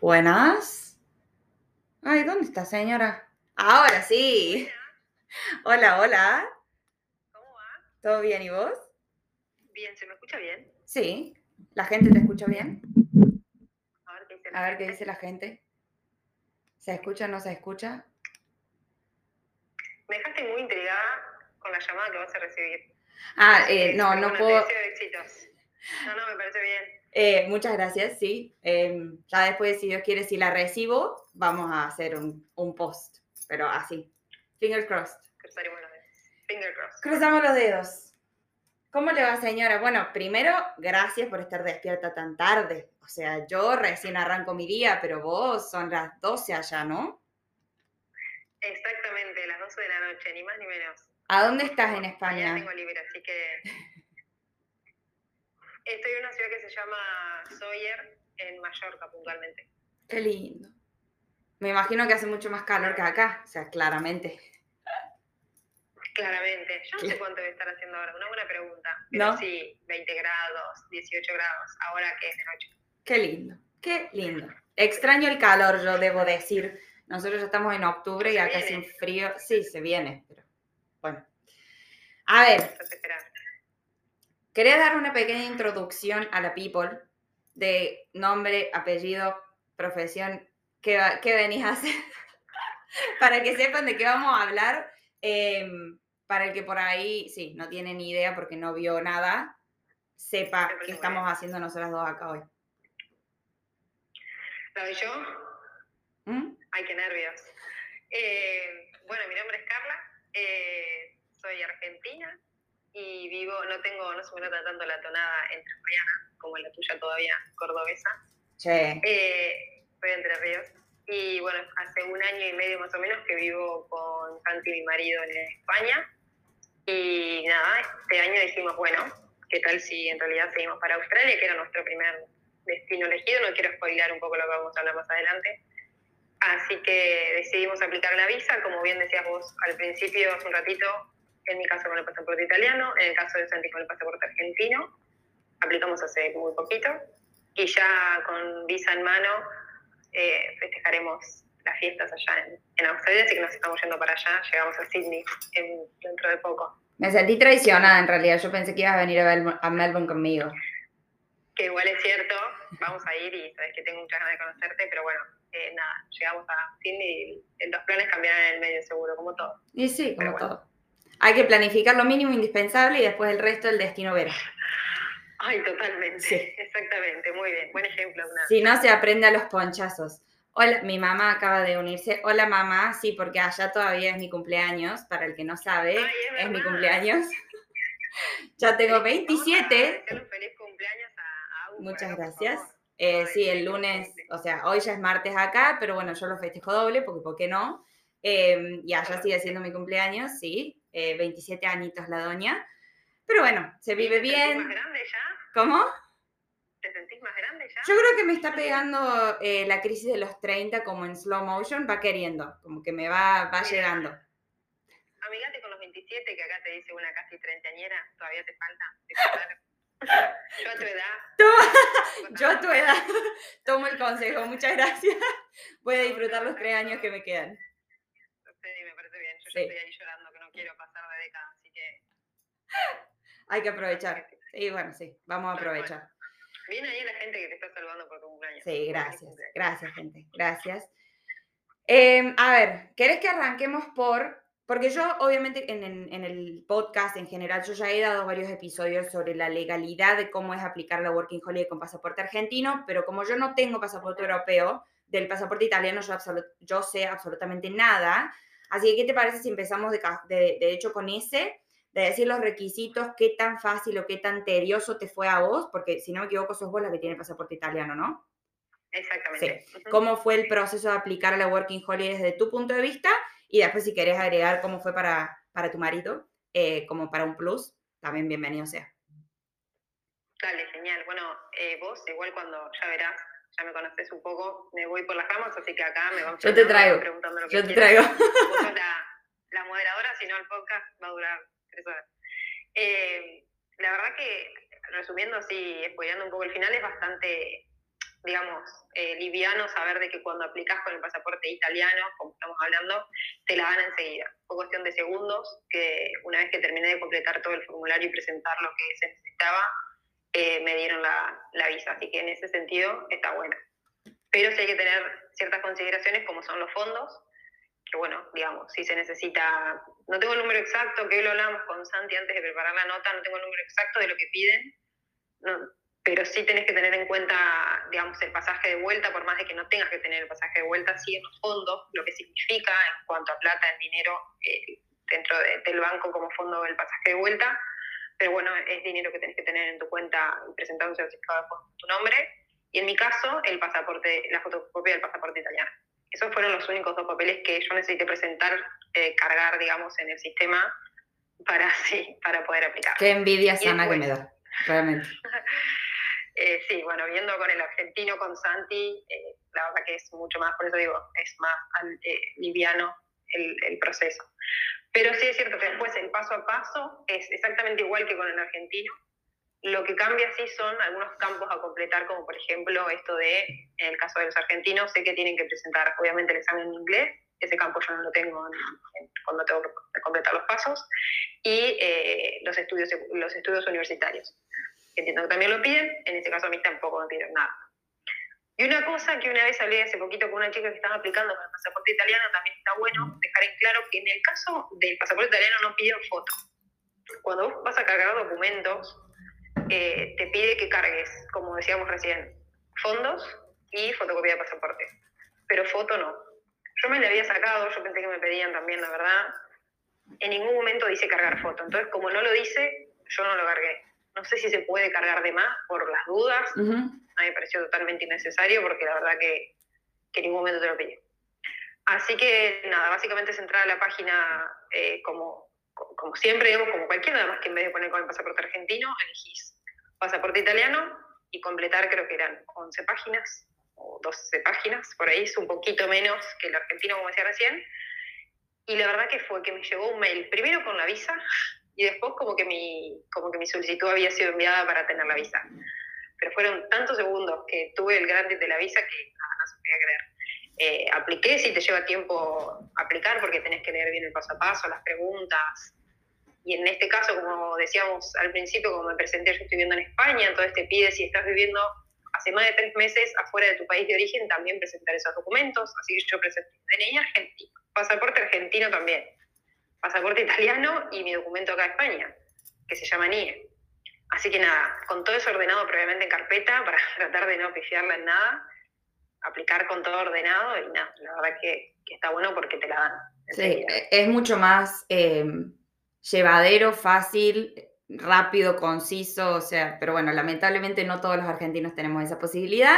Buenas. Ay, ¿dónde está, señora? Ahora sí. Hola, hola. ¿Cómo va? ¿Todo bien y vos? Bien, ¿se me escucha bien? Sí. ¿La gente te escucha bien? A ver qué dice. la A ver qué gente. dice la gente. ¿Se escucha o no se escucha? Me dejaste muy intrigada con la llamada que vas a recibir. Ah, eh, no, no puedo. No, no, me parece bien. Eh, muchas gracias, sí. Em, ya después, si Dios quiere, si la recibo, vamos a hacer un, un post. Pero así. Fingers crossed. Cruzaremos los dedos. Finger crossed. Cruzamos los dedos. ¿Cómo le va, señora? Bueno, primero, gracias por estar despierta tan tarde. O sea, yo recién arranco mi día, pero vos son las 12 allá, ¿no? Exactamente, las 12 de la noche, ni más ni menos. ¿A dónde estás en Mañana España? tengo libre, así que. Estoy en una ciudad que se llama Sawyer, en Mallorca puntualmente. Qué lindo. Me imagino que hace mucho más calor que acá, o sea, claramente. Claramente. Yo no sé cuánto debe estar haciendo ahora, una buena pregunta. Pero ¿No? sí, 20 grados, 18 grados, ahora que es de noche. Qué lindo, qué lindo. Extraño el calor, yo debo decir. Nosotros ya estamos en octubre y acá viene. sin frío. Sí, se viene, pero bueno. A ver, Estás esperando. Quería dar una pequeña introducción a la People de nombre, apellido, profesión, qué, va- qué venís a hacer, para que sepan de qué vamos a hablar. em, para el que por ahí, sí, no tiene ni idea porque no vio nada, sepa qué estamos haciendo nosotras dos acá hoy. ¿La yo? ¿Mm? Ay, qué nervios. Eh, bueno, mi nombre es Carla, eh, soy argentina y vivo, no tengo, no se me nota tanto la tonada entrerriana como la tuya todavía, cordobesa. Che, Eh, soy de Entre Ríos. Y bueno, hace un año y medio más o menos que vivo con Santi, mi marido, en España. Y nada, este año dijimos, bueno, ¿qué tal si en realidad seguimos para Australia, que era nuestro primer destino elegido? No quiero spoilear un poco lo que vamos a hablar más adelante. Así que decidimos aplicar la visa, como bien decías vos al principio, hace un ratito, en mi caso con el pasaporte italiano, en el caso de Santi con el pasaporte argentino. Aplicamos hace muy poquito y ya con visa en mano eh, festejaremos las fiestas allá en, en Australia, así que nos estamos yendo para allá, llegamos a Sydney en- dentro de poco. me sentí traicionada en realidad, yo pensé que ibas a venir a, Belmo- a Melbourne conmigo. Que igual es cierto, vamos a ir y sabes que tengo muchas ganas de conocerte, pero bueno, eh, nada, llegamos a Sydney y los planes cambiarán en el medio seguro, como todo. Y sí, como bueno. todo. Hay que planificar lo mínimo indispensable y después el resto del destino verá. Ay, totalmente, Sí. exactamente, muy bien, buen ejemplo. Una, Si no, se aprende a los ponchazos. Hola, mi mamá acaba de unirse. Hola, mamá. Sí, porque allá todavía es mi cumpleaños. Para el que no sabe, Ay, es es mi cumpleaños. ya tengo Vamos a 27. desearle un feliz cumpleaños a, a Agus, Muchas gracias. Eh, sí, el lunes, o sea, hoy ya es martes acá, pero bueno, yo lo festejo doble, porque ¿por qué no? Eh, y allá sigue siendo mi cumpleaños, sí. Eh, 27 añitos la doña. Pero bueno, se vive ¿Te sentís más bien. grande ya? ¿Cómo? ¿Te sentís más grande ya? Yo creo que me está pegando eh, la crisis de los 30 como en slow motion, va queriendo, como que me va, va Mira. llegando. Amigate con los 27, que acá te dice una casi treintañera, todavía te falta. disfrutar. Yo a tu edad. Yo a tu edad tomo el consejo, muchas gracias. Voy a disfrutar los tres años que me quedan. Sí, me parece bien. Yo Sí. ya estoy ahí llorando, quiero pasar de década, así que. Hay que aprovechar. Sí, bueno, sí, vamos a aprovechar. Viene ahí la gente que te está saludando por tu cumpleaños. Sí, gracias, gracias, gente, gracias. Eh, a ver, ¿querés que arranquemos por...? Porque yo, obviamente, en, en- en el podcast en general, yo ya he dado varios episodios sobre la legalidad de cómo es aplicar la Working Holiday con pasaporte argentino, pero como yo no tengo pasaporte europeo, del pasaporte italiano yo, yo sé absolutamente nada. Así que, ¿qué te parece si empezamos de, de, de hecho con ese? De decir los requisitos, qué tan fácil o qué tan tedioso te fue a vos, porque si no me equivoco, sos vos la que tiene pasaporte italiano, ¿no? Exactamente. Cómo fue el proceso de aplicar a la Working Holiday desde tu punto de vista y después si querés agregar cómo fue para, para tu marido, eh, como para un plus, también bienvenido sea. Dale, genial. Bueno, eh, vos, igual cuando ya verás, ya me conoces un poco, me voy por las ramas, así que acá me vamos Yo te traigo, preguntando lo que Yo te quieras. traigo. Vos sos la, la moderadora, si no el podcast va a durar tres horas. Eh, la verdad que, resumiendo así, spoileando un poco el final, es bastante digamos, eh, liviano saber de que cuando aplicas con el pasaporte italiano, como estamos hablando, te la dan enseguida. Fue cuestión de segundos que una vez que terminé de completar todo el formulario y presentar lo que se necesitaba, eh, me dieron la, la visa. Así que en ese sentido está bueno. Pero sí hay que tener ciertas consideraciones como son los fondos, que bueno, digamos, si se necesita, no tengo el número exacto, que hoy lo hablamos con Santi antes de preparar la nota, no tengo el número exacto de lo que piden, no, pero sí tenés que tener en cuenta, digamos, el pasaje de vuelta, por más de que no tengas que tener el pasaje de vuelta, sí en los fondos, lo que significa en cuanto a plata, en dinero, eh, dentro del banco como fondo del pasaje de vuelta, pero bueno, es dinero que tenés que tener en tu cuenta y presentar un certificado con tu nombre, y en mi caso, el pasaporte, la fotocopia del pasaporte italiano. Esos fueron los únicos dos papeles que yo necesité presentar, eh, cargar, digamos, en el sistema para, sí, para poder aplicar. Qué envidia sana que me da, realmente. Eh, sí, bueno, viendo con el argentino, con Santi, eh, la verdad que es mucho más, por eso digo, es más liviano el, el, proceso. Pero sí es cierto que después el paso a paso es exactamente igual que con el argentino. Lo que cambia sí son algunos campos a completar, como por ejemplo esto de, en el caso de los argentinos, sé que tienen que presentar obviamente el examen en inglés, ese campo yo no lo tengo cuando tengo que completar los pasos, y eh, los, estudios, los estudios universitarios. Entiendo que también lo piden, en este caso a mí tampoco me piden nada. Y una cosa que una vez hablé hace poquito con una chica que estaba aplicando para el pasaporte italiano, también está bueno dejar en claro que en el caso del pasaporte italiano no piden foto. Cuando vos vas a cargar documentos, eh, te pide que cargues, como decíamos recién, fondos y fotocopia de pasaporte. Pero foto no. Yo me la había sacado, yo pensé que me pedían también, la verdad. En ningún momento dice cargar foto. Entonces, como no lo dice, yo no lo cargué. No sé si se puede cargar de más por las dudas. A mí me pareció totalmente innecesario porque la verdad que, que en ningún momento te lo pide. Así que nada, básicamente es entrar a la página eh, como, como siempre, digamos, como cualquiera, nada más que en vez de poner con el pasaporte argentino, elegís pasaporte italiano y completar creo que eran 11 páginas o 12 páginas, por ahí es un poquito menos que el argentino, como decía recién. Y la verdad que fue que me llegó un mail, primero con la visa y después como que mi, como que mi solicitud había sido enviada para tener la visa. Pero fueron tantos segundos que tuve el grande de la visa que nada, no se podía creer. Eh, apliqué si te lleva tiempo aplicar porque tenés que leer bien el paso a paso, las preguntas, y en este caso, como decíamos al principio, como me presenté, yo estoy viviendo en España, entonces te pide si estás viviendo hace más de tres meses afuera de tu país de origen, también presentar esos documentos. Así que yo presenté DNI argentino, pasaporte argentino también, pasaporte italiano y mi documento acá en España, que se llama NIE. Así que nada, con todo eso ordenado previamente en carpeta para tratar de no pifiarla en nada, aplicar con todo ordenado y nada, la verdad que, que está bueno porque te la dan. Sí, es mucho más... Eh llevadero, fácil, rápido, conciso, o sea, pero bueno, lamentablemente no todos los argentinos tenemos esa posibilidad.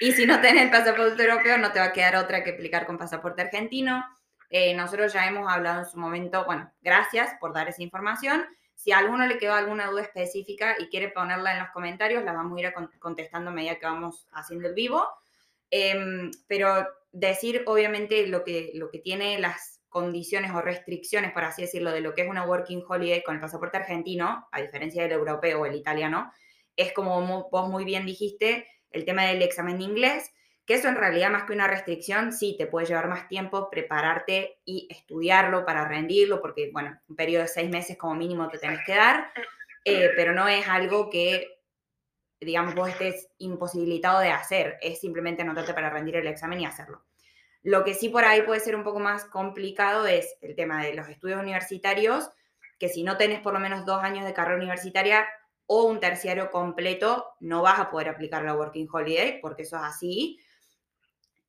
Y si no tenés el pasaporte europeo, no te va a quedar otra que aplicar con pasaporte argentino. Eh, nosotros ya hemos hablado en su momento, bueno, gracias por dar esa información. Si a alguno le quedó alguna duda específica y quiere ponerla en los comentarios, la vamos a ir contestando a medida que vamos haciendo el vivo. Em, pero decir, obviamente, lo que, lo que tiene las condiciones o restricciones, por así decirlo, de lo que es una working holiday con el pasaporte argentino, a diferencia del europeo o el italiano, es como vos muy bien dijiste, el tema del examen de inglés, que eso en realidad más que una restricción, sí, te puede llevar más tiempo prepararte y estudiarlo para rendirlo, porque, bueno, un periodo de seis meses como mínimo te tenés que dar, eh, pero no es algo que, digamos, vos estés imposibilitado de hacer, es simplemente anotarte para rendir el examen y hacerlo. Lo que sí por ahí puede ser un poco más complicado es el tema de los estudios universitarios, que si no tenés por lo menos dos años de carrera universitaria o un terciario completo, no vas a poder aplicar la Working Holiday, porque eso es así.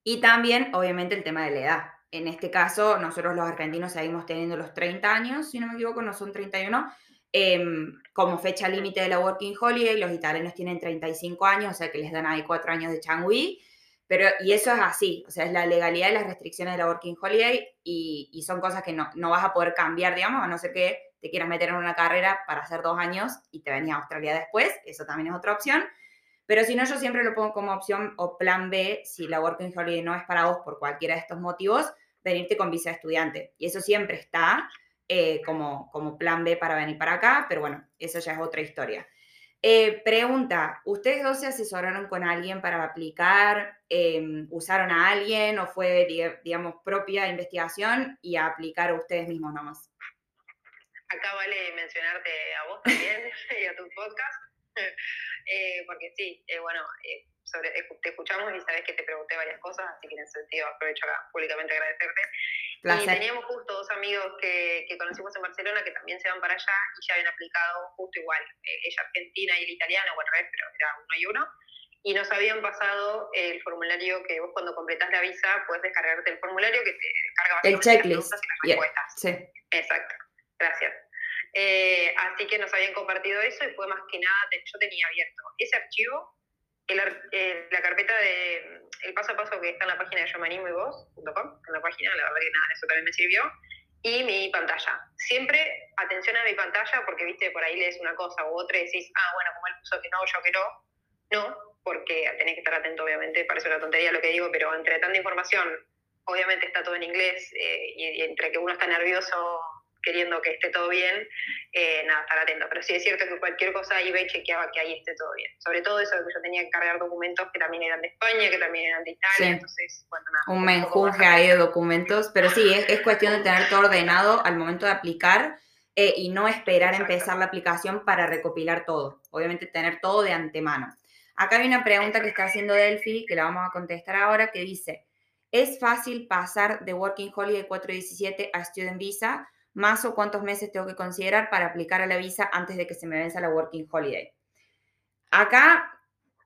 Y también, obviamente, el tema de la edad. En este caso, nosotros los argentinos seguimos teniendo los 30 años, si no me equivoco, no son 31, em, como fecha límite de la Working Holiday. Los italianos tienen 35 años, o sea que les dan ahí cuatro años de changui. Pero, y eso es así, o sea, es la legalidad y las restricciones de la Working Holiday y, y son cosas que no, no, vas a poder cambiar, digamos, a no ser que te quieras meter en una carrera para hacer dos años y te venís a Australia después, eso también es otra opción. Pero si no, yo siempre lo pongo como opción o plan B, si la Working Holiday no es para vos por cualquiera de estos motivos, venirte con visa de estudiante. Y eso siempre está eh, como, como plan B para venir para acá, pero bueno, eso ya es otra historia. Eh, pregunta, ¿ustedes dos se asesoraron con alguien para aplicar? Em, ¿Usaron a alguien o fue, digamos, propia investigación y aplicar ustedes mismos nomás? Acá vale mencionarte a vos también y a tu podcast, eh, porque sí, eh, bueno, sobre, te escuchamos y sabes que te pregunté varias cosas, así que en ese sentido aprovecho acá públicamente agradecerte. Y teníamos justo dos amigos que, que, conocimos en Barcelona que también se van para allá y ya habían aplicado justo igual, eh, ella argentina y el italiano, bueno, pero era uno y uno. Y nos habían pasado el formulario que vos cuando completás la visa puedes descargarte el formulario que te carga el checklist. las respuestas. Sí. Exacto, gracias. Eh, así que nos habían compartido eso y fue más que nada, yo tenía abierto ese archivo el, la carpeta de el paso a paso que está en la página de yo y vos.com, en la página, la verdad que nada, eso también me sirvió, y mi pantalla. Siempre atención a mi pantalla porque, viste, por ahí lees una cosa u otra y decís, ah, bueno, como él puso que no, yo que no. No, porque tenés que estar atento, obviamente, parece una tontería lo que digo, pero entre tanta información, obviamente está todo en inglés eh, y entre que uno está nervioso queriendo que esté todo bien, eh, nada, estar atento. Pero sí es cierto que cualquier cosa iba y chequeaba que ahí esté todo bien. Sobre todo eso de que yo tenía que cargar documentos que también eran de España, que también eran de Italia, entonces, bueno, nada. Un menjunje ahí de documentos, pero sí, es, cuestión de tener todo ordenado al momento de aplicar. Eh, y no esperar a empezar la aplicación para recopilar todo. Obviamente tener todo de antemano. Acá hay una pregunta que está haciendo Delphi, que la vamos a contestar ahora, que dice, ¿es fácil pasar de Working Holiday 417 a Student Visa? Más o cuántos meses tengo que considerar para aplicar a la visa antes de que se me venza la Working Holiday. Acá,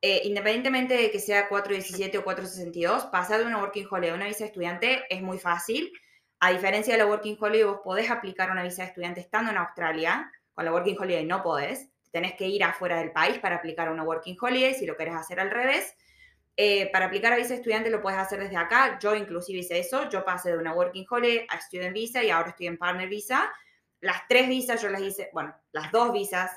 eh, independientemente de que sea 417 o 462, pasar de una Working Holiday a una visa estudiante es muy fácil. A diferencia de la Working Holiday, vos podés aplicar una visa de estudiante estando en Australia. Con la Working Holiday no podés. Tenés que ir afuera del país para aplicar una Working Holiday si lo querés hacer al revés. Eh, para aplicar a visa estudiante lo puedes hacer desde acá. Yo inclusive hice eso. Yo pasé de una Working Holiday a Student Visa y ahora estoy en Partner Visa. Las tres visas yo las hice, bueno, las dos visas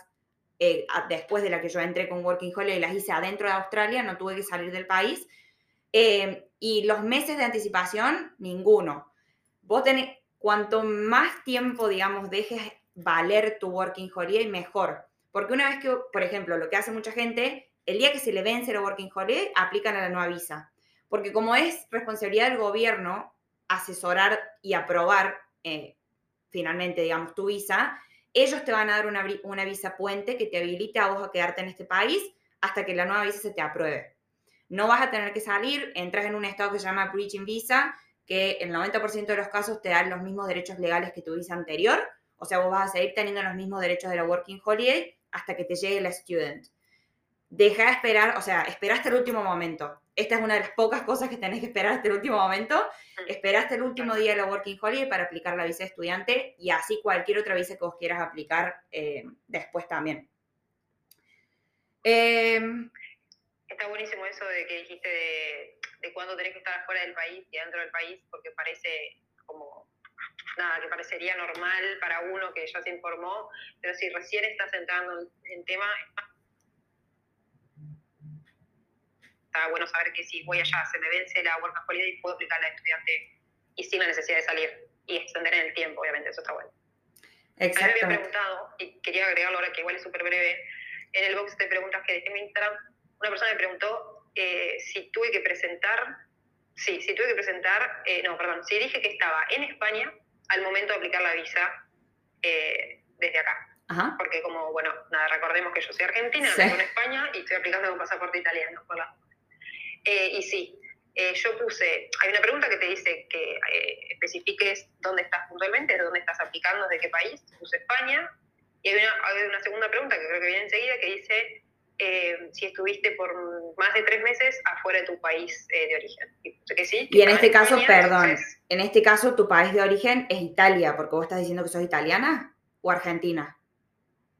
eh, después de la que yo entré con Working Holiday las hice adentro de Australia, no tuve que salir del país. Eh, y los meses de anticipación, ninguno. Vos tenés, cuanto más tiempo, digamos, dejes valer tu Working Holiday, mejor. Porque una vez que, por ejemplo, lo que hace mucha gente el día que se le vence el Working Holiday, aplican a la nueva visa. Porque como es responsabilidad del gobierno asesorar y aprobar eh, finalmente, digamos, tu visa, ellos te van a dar una, una, visa puente que te habilite a vos a quedarte en este país hasta que la nueva visa se te apruebe. No vas a tener que salir, entras en un estado que se llama Breaching Visa, que el 90% de los casos te dan los mismos derechos legales que tu visa anterior, o sea, vos vas a seguir teniendo los mismos derechos de la Working Holiday hasta que te llegue la Student deja de esperar, o sea, esperaste el último momento. Esta es una de las pocas cosas que tenés que esperar hasta el último momento. Mm. Esperaste el último día de la Working Holiday para aplicar la visa de estudiante y así cualquier otra visa que vos quieras aplicar eh, después también. Em, Está buenísimo eso de que dijiste de, de cuándo tenés que estar afuera del país y dentro del país, porque parece como nada, que parecería normal para uno que ya se informó, pero si recién estás entrando en tema, está bueno saber que si voy allá, se me vence la Work Holiday y puedo aplicar la estudiante y sin la necesidad de salir y extender en el tiempo, obviamente, eso está bueno. Exacto. Me había preguntado, y quería agregarlo ahora que igual es súper breve, en el box de preguntas que dejé en mi Instagram, una persona me preguntó eh, si tuve que presentar, sí, si tuve que presentar, eh, no, perdón, si dije que estaba en España al momento de aplicar la visa eh, desde acá. Porque como, bueno, nada, recordemos que yo soy argentina, sí. en España y estoy aplicando un pasaporte italiano por la eh, y sí, eh, yo puse, hay una pregunta que te dice que eh, especifiques dónde estás puntualmente, de dónde estás aplicando, de qué país, puse España, y hay una, segunda pregunta que creo que viene enseguida que dice si estuviste por más de tres meses afuera de tu país de origen. Y, que sí, y en este caso, perdón, en este caso tu país de origen es Italia, porque vos estás diciendo que sos italiana o argentina.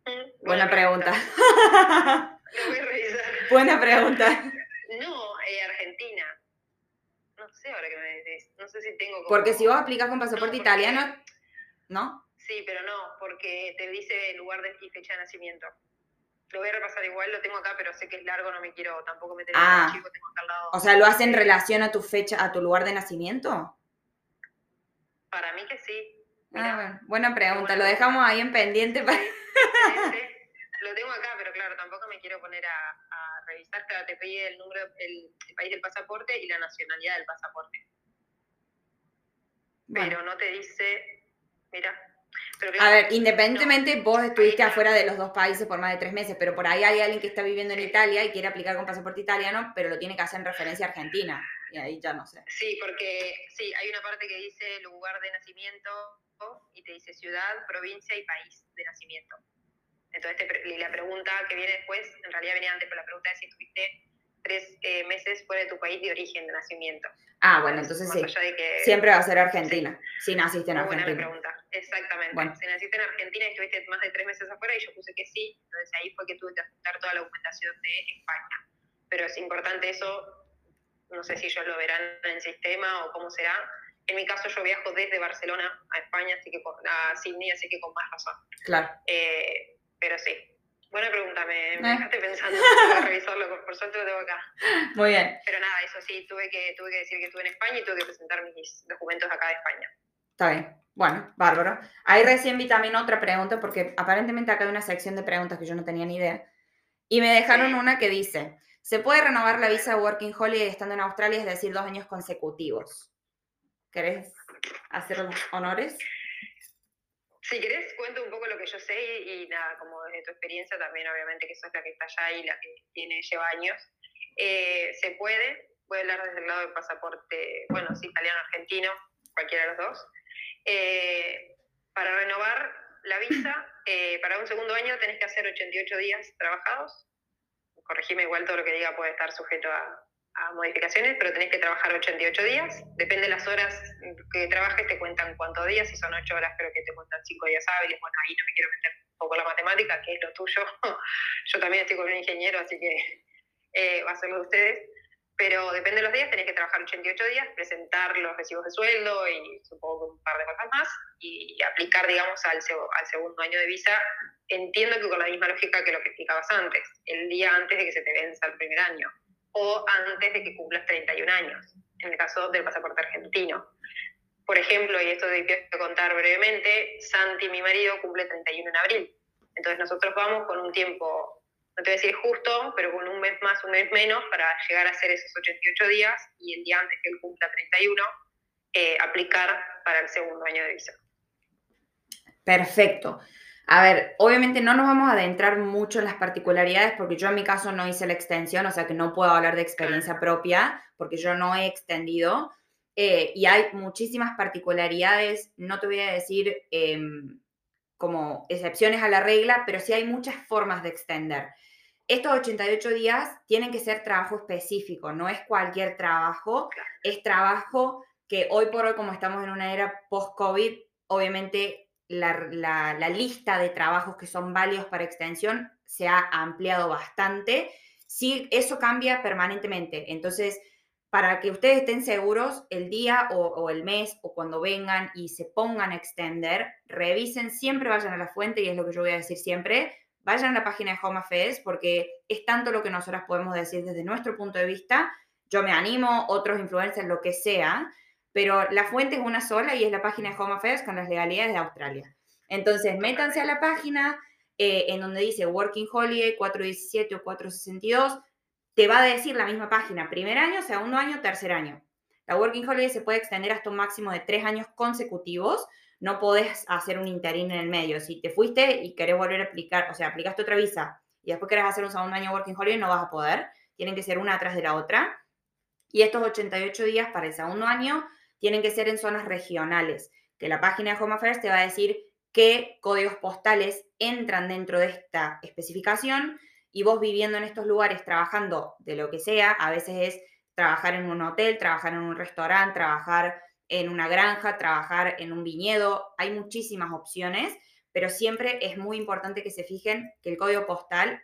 Mm, buena, pregunta. pregunta. voy a revisar. Buena pregunta. Ahora que me decís. No sé si tengo. Porque si vos aplicas con pasaporte italiano, ¿no? Sí, pero no, porque te dice lugar de y fecha de nacimiento. Lo voy a repasar igual, lo tengo acá, pero sé que es largo, no me quiero tampoco meter ah. archivo, tengo acá al lado. O sea, ¿lo hace en relación a tu fecha, a tu lugar de nacimiento? Para mí que sí. ah, bueno, buena pregunta, lo dejamos ahí en pendiente para... lo tengo acá, pero claro, tampoco me quiero poner a, revisar, claro, te pedí el número, el, país del pasaporte y la nacionalidad del pasaporte. Pero no te dice, mira. a ver, independientemente vos estuviste afuera de los dos países por más de tres meses, pero por ahí hay alguien que está viviendo en Italia y quiere aplicar con pasaporte italiano, pero lo tiene que hacer en referencia a Argentina. Y ahí ya no sé. Sí, porque sí, hay una parte que dice lugar de nacimiento y te dice ciudad, provincia y país de nacimiento. Entonces, la pregunta que viene después, en realidad venía antes, pero la pregunta es si estuviste tres eh, meses fuera de tu país de origen de nacimiento. Ah, bueno, entonces sí. Siempre va a ser Argentina, si naciste en Argentina. Buena pregunta, exactamente. Si naciste en Argentina y estuviste más de tres meses afuera, y yo puse que sí, entonces ahí fue que tuve que ajustar toda la documentación de España. Pero es importante eso, no sé si ellos lo verán en el sistema o cómo será. En mi caso, yo viajo desde Barcelona a España, así que a Sydney, así que con más razón. Claro. Eh, pero sí. Buena pregunta, me, me eh. dejaste pensando, tengo que revisarlo, por, suerte lo tengo acá. Muy bien. Pero nada, eso sí, tuve que, tuve que decir que estuve en España y tuve que presentar mis documentos acá de España. Está bien. Bueno, bárbaro. Ahí recién vi también otra pregunta, porque aparentemente acá hay una sección de preguntas que yo no tenía ni idea. Y me dejaron una que dice, ¿se puede renovar la visa Working Holiday estando en Australia, es decir, dos años consecutivos? ¿Querés hacer los honores? Si querés, cuento un poco lo que yo sé y, nada, como desde tu experiencia también, obviamente, que sos la que está allá y la que tiene, lleva años. Eh, se puede, voy a hablar desde el lado del pasaporte, bueno, sí, italiano-argentino, cualquiera de los dos. Eh, para renovar la visa, eh, para un segundo año tenés que hacer 88 días trabajados. Corregime, igual todo lo que diga puede estar sujeto a, a modificaciones, pero tenés que trabajar 88 días. Depende de las horas que trabajes, te cuentan cuántos días. Si son 8 horas, creo que te cuentan 5 días hábiles. Bueno, ahí no me quiero meter un poco la matemática, que es lo tuyo. Yo también estoy con un ingeniero, así que eh, va a ser lo de ustedes. Pero depende de los días, tenés que trabajar 88 días, presentar los recibos de sueldo y supongo un par de cosas más, y aplicar, digamos, al, al segundo año de visa. Entiendo que con la misma lógica que lo que explicabas antes, el día antes de que se te venza el primer año o antes de que cumplas 31 años, en el caso del pasaporte argentino. Por ejemplo, y esto de contar brevemente, Santi, mi marido, cumple 31 en abril. Entonces nosotros vamos con un tiempo, no te voy a decir justo, pero con un mes más, un mes menos, para llegar a hacer esos 88 días y el día antes que él cumpla 31, eh, aplicar para el segundo año de visa. Perfecto. A ver, obviamente no nos vamos a adentrar mucho en las particularidades porque yo en mi caso no hice la extensión, o sea que no puedo hablar de experiencia propia porque yo no he extendido. Eh, y hay muchísimas particularidades, no te voy a decir em, como excepciones a la regla, pero sí hay muchas formas de extender. Estos 88 días tienen que ser trabajo específico, no es cualquier trabajo, es trabajo que hoy por hoy, como estamos en una era post-COVID, obviamente la, lista de trabajos que son válidos para extensión se ha ampliado bastante. Sí, eso cambia permanentemente. Entonces, para que ustedes estén seguros, el día o, el mes o cuando vengan y se pongan a extender, revisen, siempre vayan a la fuente y es lo que yo voy a decir siempre, vayan a la página de Home Affairs porque es tanto lo que nosotras podemos decir desde nuestro punto de vista. Yo me animo, otros influencers, lo que sea, pero la fuente es una sola y es la página de Home Affairs con las legalidades de Australia. Entonces, métanse a la página eh, en donde dice Working Holiday 417 o 462, te va a decir la misma página, primer año, segundo año, tercer año. La Working Holiday se puede extender hasta un máximo de tres años consecutivos, no podés hacer un interín en el medio. Si te fuiste y querés volver a aplicar, o sea, aplicaste otra visa y después querés hacer un segundo año Working Holiday, no vas a poder. Tienen que ser una atrás de la otra. Y estos 88 días para el segundo año tienen que ser en zonas regionales, que la página de Home Affairs te va a decir qué códigos postales entran dentro de esta especificación y vos viviendo en estos lugares, trabajando de lo que sea, a veces es trabajar en un hotel, trabajar en un restaurante, trabajar en una granja, trabajar en un viñedo, hay muchísimas opciones, pero siempre es muy importante que se fijen que el código postal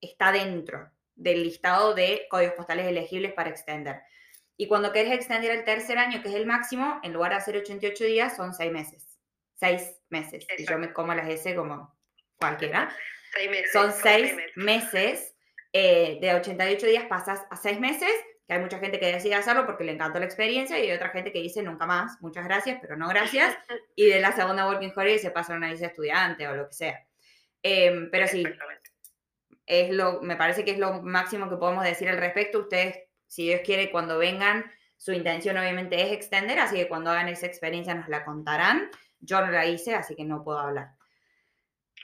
está dentro del listado de códigos postales elegibles para extender. Y cuando querés extender el tercer año, que es el máximo, en lugar de hacer 88 días, son seis meses. Seis meses. Y yo me como las S como cualquiera. Son seis meses. Eh, de 88 días pasas a seis meses, que hay mucha gente que decide hacerlo porque le encantó la experiencia y hay otra gente que dice nunca más, muchas gracias, pero no gracias. Y de la segunda Working Holiday se pasa a una visa estudiante o lo que sea. Em, pero sí, es lo, me parece que es lo máximo que podemos decir al respecto. Ustedes, si Dios quiere, cuando vengan, su intención obviamente es extender, así que cuando hagan esa experiencia nos la contarán. Yo no la hice, así que no puedo hablar.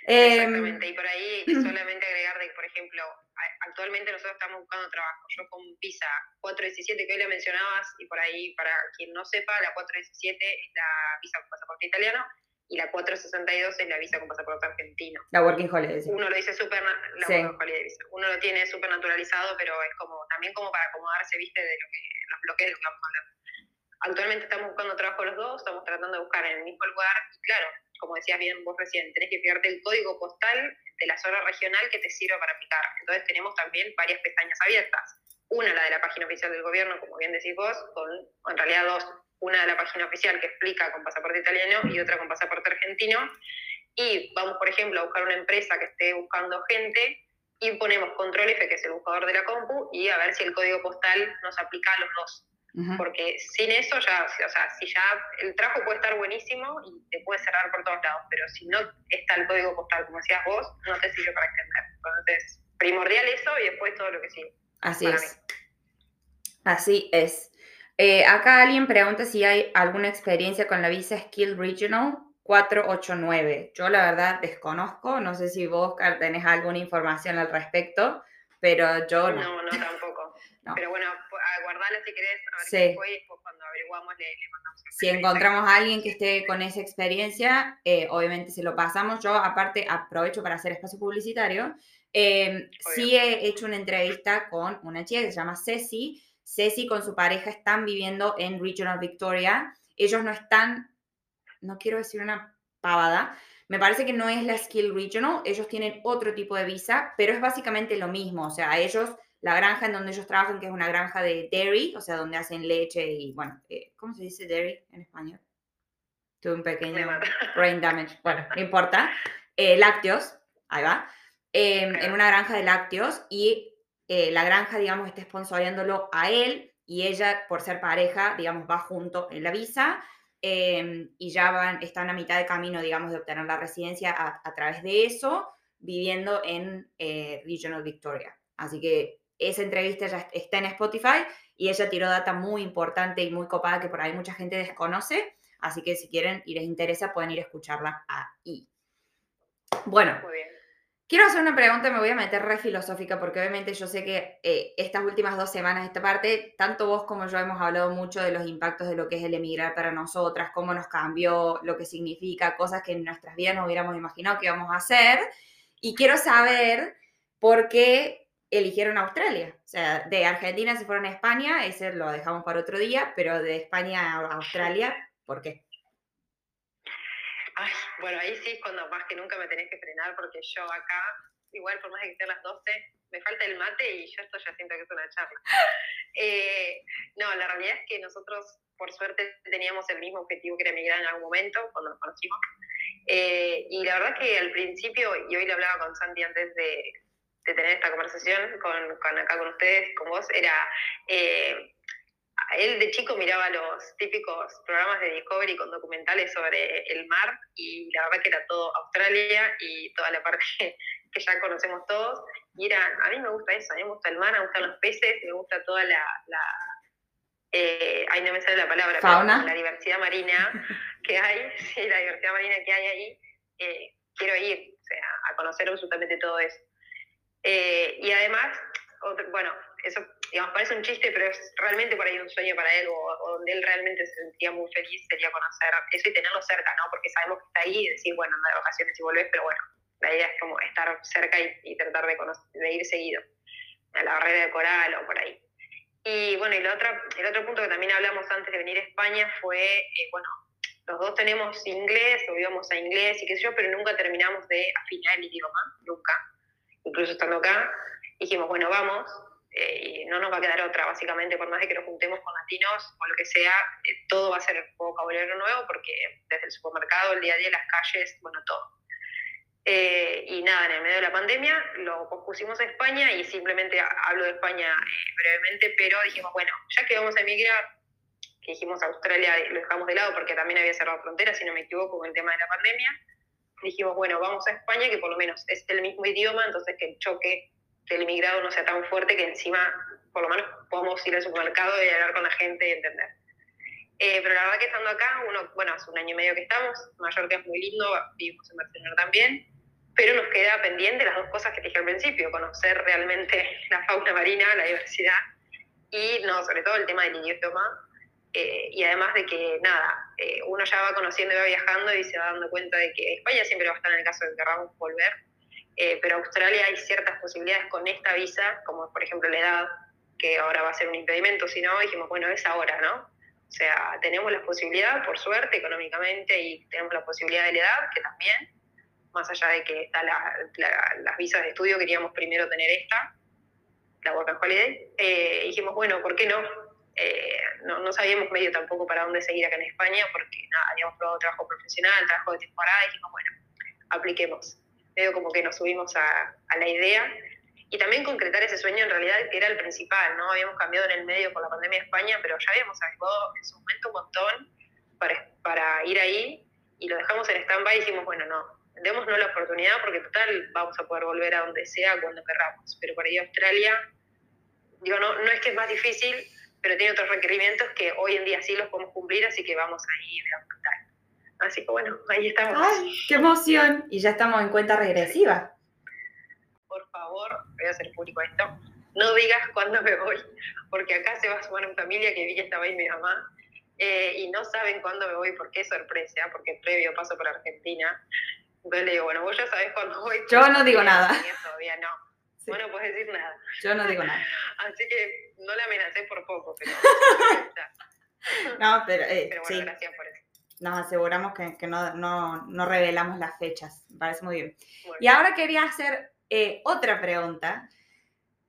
Exactamente, em, y por ahí solamente agregar de por ejemplo, actualmente nosotros estamos buscando trabajo. Yo con visa 417 que hoy le mencionabas, y por ahí, para quien no sepa, la 417 es la visa con pasaporte italiano, y la 462 es la visa con pasaporte argentino. La Working Holiday. Uno lo dice súper, la Working Holiday visa. Uno lo tiene súper naturalizado, pero es como, también como para acomodarse, viste, de lo que, los bloqueos de lo que vamos a hablar. Actualmente estamos buscando trabajo los dos, estamos tratando de buscar en el mismo lugar, y claro, como decías bien vos recién, tenés que fijarte el código postal de la zona regional que te sirva para aplicar. Entonces tenemos también varias pestañas abiertas. Una, la de la página oficial del gobierno, como bien decís vos, con en realidad dos, una de la página oficial que explica con pasaporte italiano y otra con pasaporte argentino. Y vamos, por ejemplo, a buscar una empresa que esté buscando gente y ponemos control F, que es el buscador de la compu, y a ver si el código postal nos aplica a los dos. Porque sin eso ya, o sea, si ya el trabajo puede estar buenísimo y te puede cerrar por todos lados, pero si no está el código postal, como decías vos, no te sirve para extender. Entonces, primordial eso y después todo lo que sigue. Así es. Así es. Eh, acá alguien pregunta si hay alguna experiencia con la visa Skill Regional 489. Yo la verdad desconozco, no sé si vos tenés alguna información al respecto, pero yo no. No, no tampoco. Pero bueno, guardarla si querés, a ver sí. fue y después cuando averiguamos le, mandamos. Si encontramos a alguien que esté con esa experiencia, eh, obviamente se lo pasamos. Yo aparte aprovecho para hacer espacio publicitario. Eh, sí he hecho una entrevista con una chica que se llama Ceci, Ceci con su pareja están viviendo en Regional Victoria. Ellos no están, no quiero decir una pavada, me parece que no es la Skill Regional, ellos tienen otro tipo de visa, pero es básicamente lo mismo. O sea, ellos, la granja en donde ellos trabajan, que es una granja de dairy, o sea, donde hacen leche y, bueno, eh, ¿cómo se dice dairy en español? Tuve un pequeño brain damage. Bueno, no importa. Eh, lácteos, ahí va. Em, en una granja de lácteos y eh, la granja, digamos, está sponsoreándolo a él y ella, por ser pareja, digamos, va junto en la visa em, y ya van, están a mitad de camino, digamos, de obtener la residencia a, través de eso, viviendo en eh, Regional Victoria. Así que esa entrevista ya está en Spotify y ella tiró data muy importante y muy copada que por ahí mucha gente desconoce. Así que si quieren y les interesa, pueden ir a escucharla ahí. Bueno, muy bien. Quiero hacer una pregunta, me voy a meter re filosófica porque obviamente yo sé que eh, estas últimas dos semanas, esta parte, tanto vos como yo hemos hablado mucho de los impactos de lo que es el emigrar para nosotras, cómo nos cambió, lo que significa, cosas que en nuestras vidas no hubiéramos imaginado que íbamos a hacer. Y quiero saber por qué eligieron Australia. O sea, de Argentina se fueron a España, ese lo dejamos para otro día, pero de España a Australia, ¿por qué? Ay, bueno, ahí sí es cuando más que nunca me tenés que frenar porque yo acá, igual por más de que estén las 12, me falta el mate y yo esto ya siento que es una charla. Eh, no, la realidad es que nosotros, por suerte, teníamos el mismo objetivo que era emigrar en algún momento, cuando nos conocimos. Eh, y la verdad que al principio, y hoy le hablaba con Santi antes de, de tener esta conversación con, con, acá con ustedes, con vos, era... Eh, él de chico miraba los típicos programas de Discovery con documentales sobre el mar y la verdad que era todo Australia y toda la parte que ya conocemos todos. Y era, a mí me gusta eso, a mí me gusta el mar, me gustan los peces, me gusta toda la, la eh, ahí no me sale la palabra, ¿Fauna? la diversidad marina que hay, sí, la diversidad marina que hay ahí, eh, quiero ir, o sea, a conocer absolutamente todo eso. Eh, y además, bueno, eso, digamos, parece un chiste, pero es realmente por ahí un sueño para él, o, donde él realmente se sentía muy feliz, sería conocer eso y tenerlo cerca, ¿no? Porque sabemos que está ahí y decir, bueno, anda de vacaciones y volvés, pero bueno, la idea es como estar cerca y, tratar de, de ir seguido, a la barrera de coral o por ahí. Y bueno, y el otro, el otro punto que también hablamos antes de venir a España fue, eh, bueno, los dos tenemos inglés o íbamos a inglés y qué sé yo, pero nunca terminamos de afinar el idioma, nunca, incluso estando acá. Dijimos, bueno, vamos, eh, y no nos va a quedar otra, básicamente, por más de que nos juntemos con latinos o lo que sea, eh, todo va a ser vocabulario nuevo porque desde el supermercado, el día a día, las calles, bueno, todo. Eh, y nada, en el medio de la pandemia lo pospusimos a España y simplemente hablo de España brevemente, pero dijimos, bueno, ya que vamos a emigrar, que dijimos Australia lo dejamos de lado porque también había cerrado fronteras, si no me equivoco, con el tema de la pandemia, dijimos, bueno, vamos a España, que por lo menos es el mismo idioma, entonces que el choque que el inmigrado no sea tan fuerte que encima, por lo menos, podamos ir al supermercado y hablar con la gente y entender. Eh, pero la verdad que estando acá, uno, bueno, hace un año y medio que estamos, Mallorca es muy lindo, vivimos en Barcelona también, pero nos queda pendiente las dos cosas que te dije al principio, conocer realmente la fauna marina, la diversidad, y no, sobre todo el tema del idioma, eh, y además de que, nada, eh, uno ya va conociendo y va viajando y se va dando cuenta de que España siempre va a estar en el caso de que queramos volver, eh, pero Australia hay ciertas posibilidades con esta visa, como por ejemplo la edad, que ahora va a ser un impedimento, si no, dijimos, bueno, es ahora, ¿no? O sea, tenemos la posibilidad, por suerte, económicamente, y tenemos la posibilidad de la edad, que también, más allá de que está las visas de estudio, queríamos primero tener esta, la Work Holiday, eh, dijimos, bueno, ¿por qué no? Eh, no? no? sabíamos medio tampoco para dónde seguir acá en España, porque nada, habíamos probado trabajo profesional, trabajo de temporada, dijimos, bueno, apliquemos. Medio como que nos subimos a, a la idea. Y también concretar ese sueño en realidad que era el principal, ¿no? Habíamos cambiado en el medio con la pandemia de España, pero ya habíamos averiguado en su momento un montón para, para ir ahí y lo dejamos en stand-by y dijimos, bueno, no, démonos la oportunidad porque total vamos a poder volver a donde sea cuando querramos, pero para ir a Australia, digo, no, no es que es más difícil, pero tiene otros requerimientos que hoy en día sí los podemos cumplir, así que vamos a ir a Así que bueno, ahí estamos. ¡Ay, qué emoción! Y ya estamos en cuenta regresiva por favor, voy a hacer público esto, no digas cuándo me voy, porque acá se va a sumar una familia que vi que estaba ahí mi mamá, eh, y no saben cuándo me voy porque es sorpresa, porque previo paso por Argentina. Entonces le digo, bueno, vos ya sabés cuándo voy. Yo no digo nada. Todavía no. Vos no puedes decir nada. Yo no digo nada. Así que no la amenacé por poco, pero... no, pero, eh, pero bueno, gracias por eso nos aseguramos que, que no, no, no, revelamos las fechas. Me parece muy bien. Y ahora quería hacer eh, otra pregunta.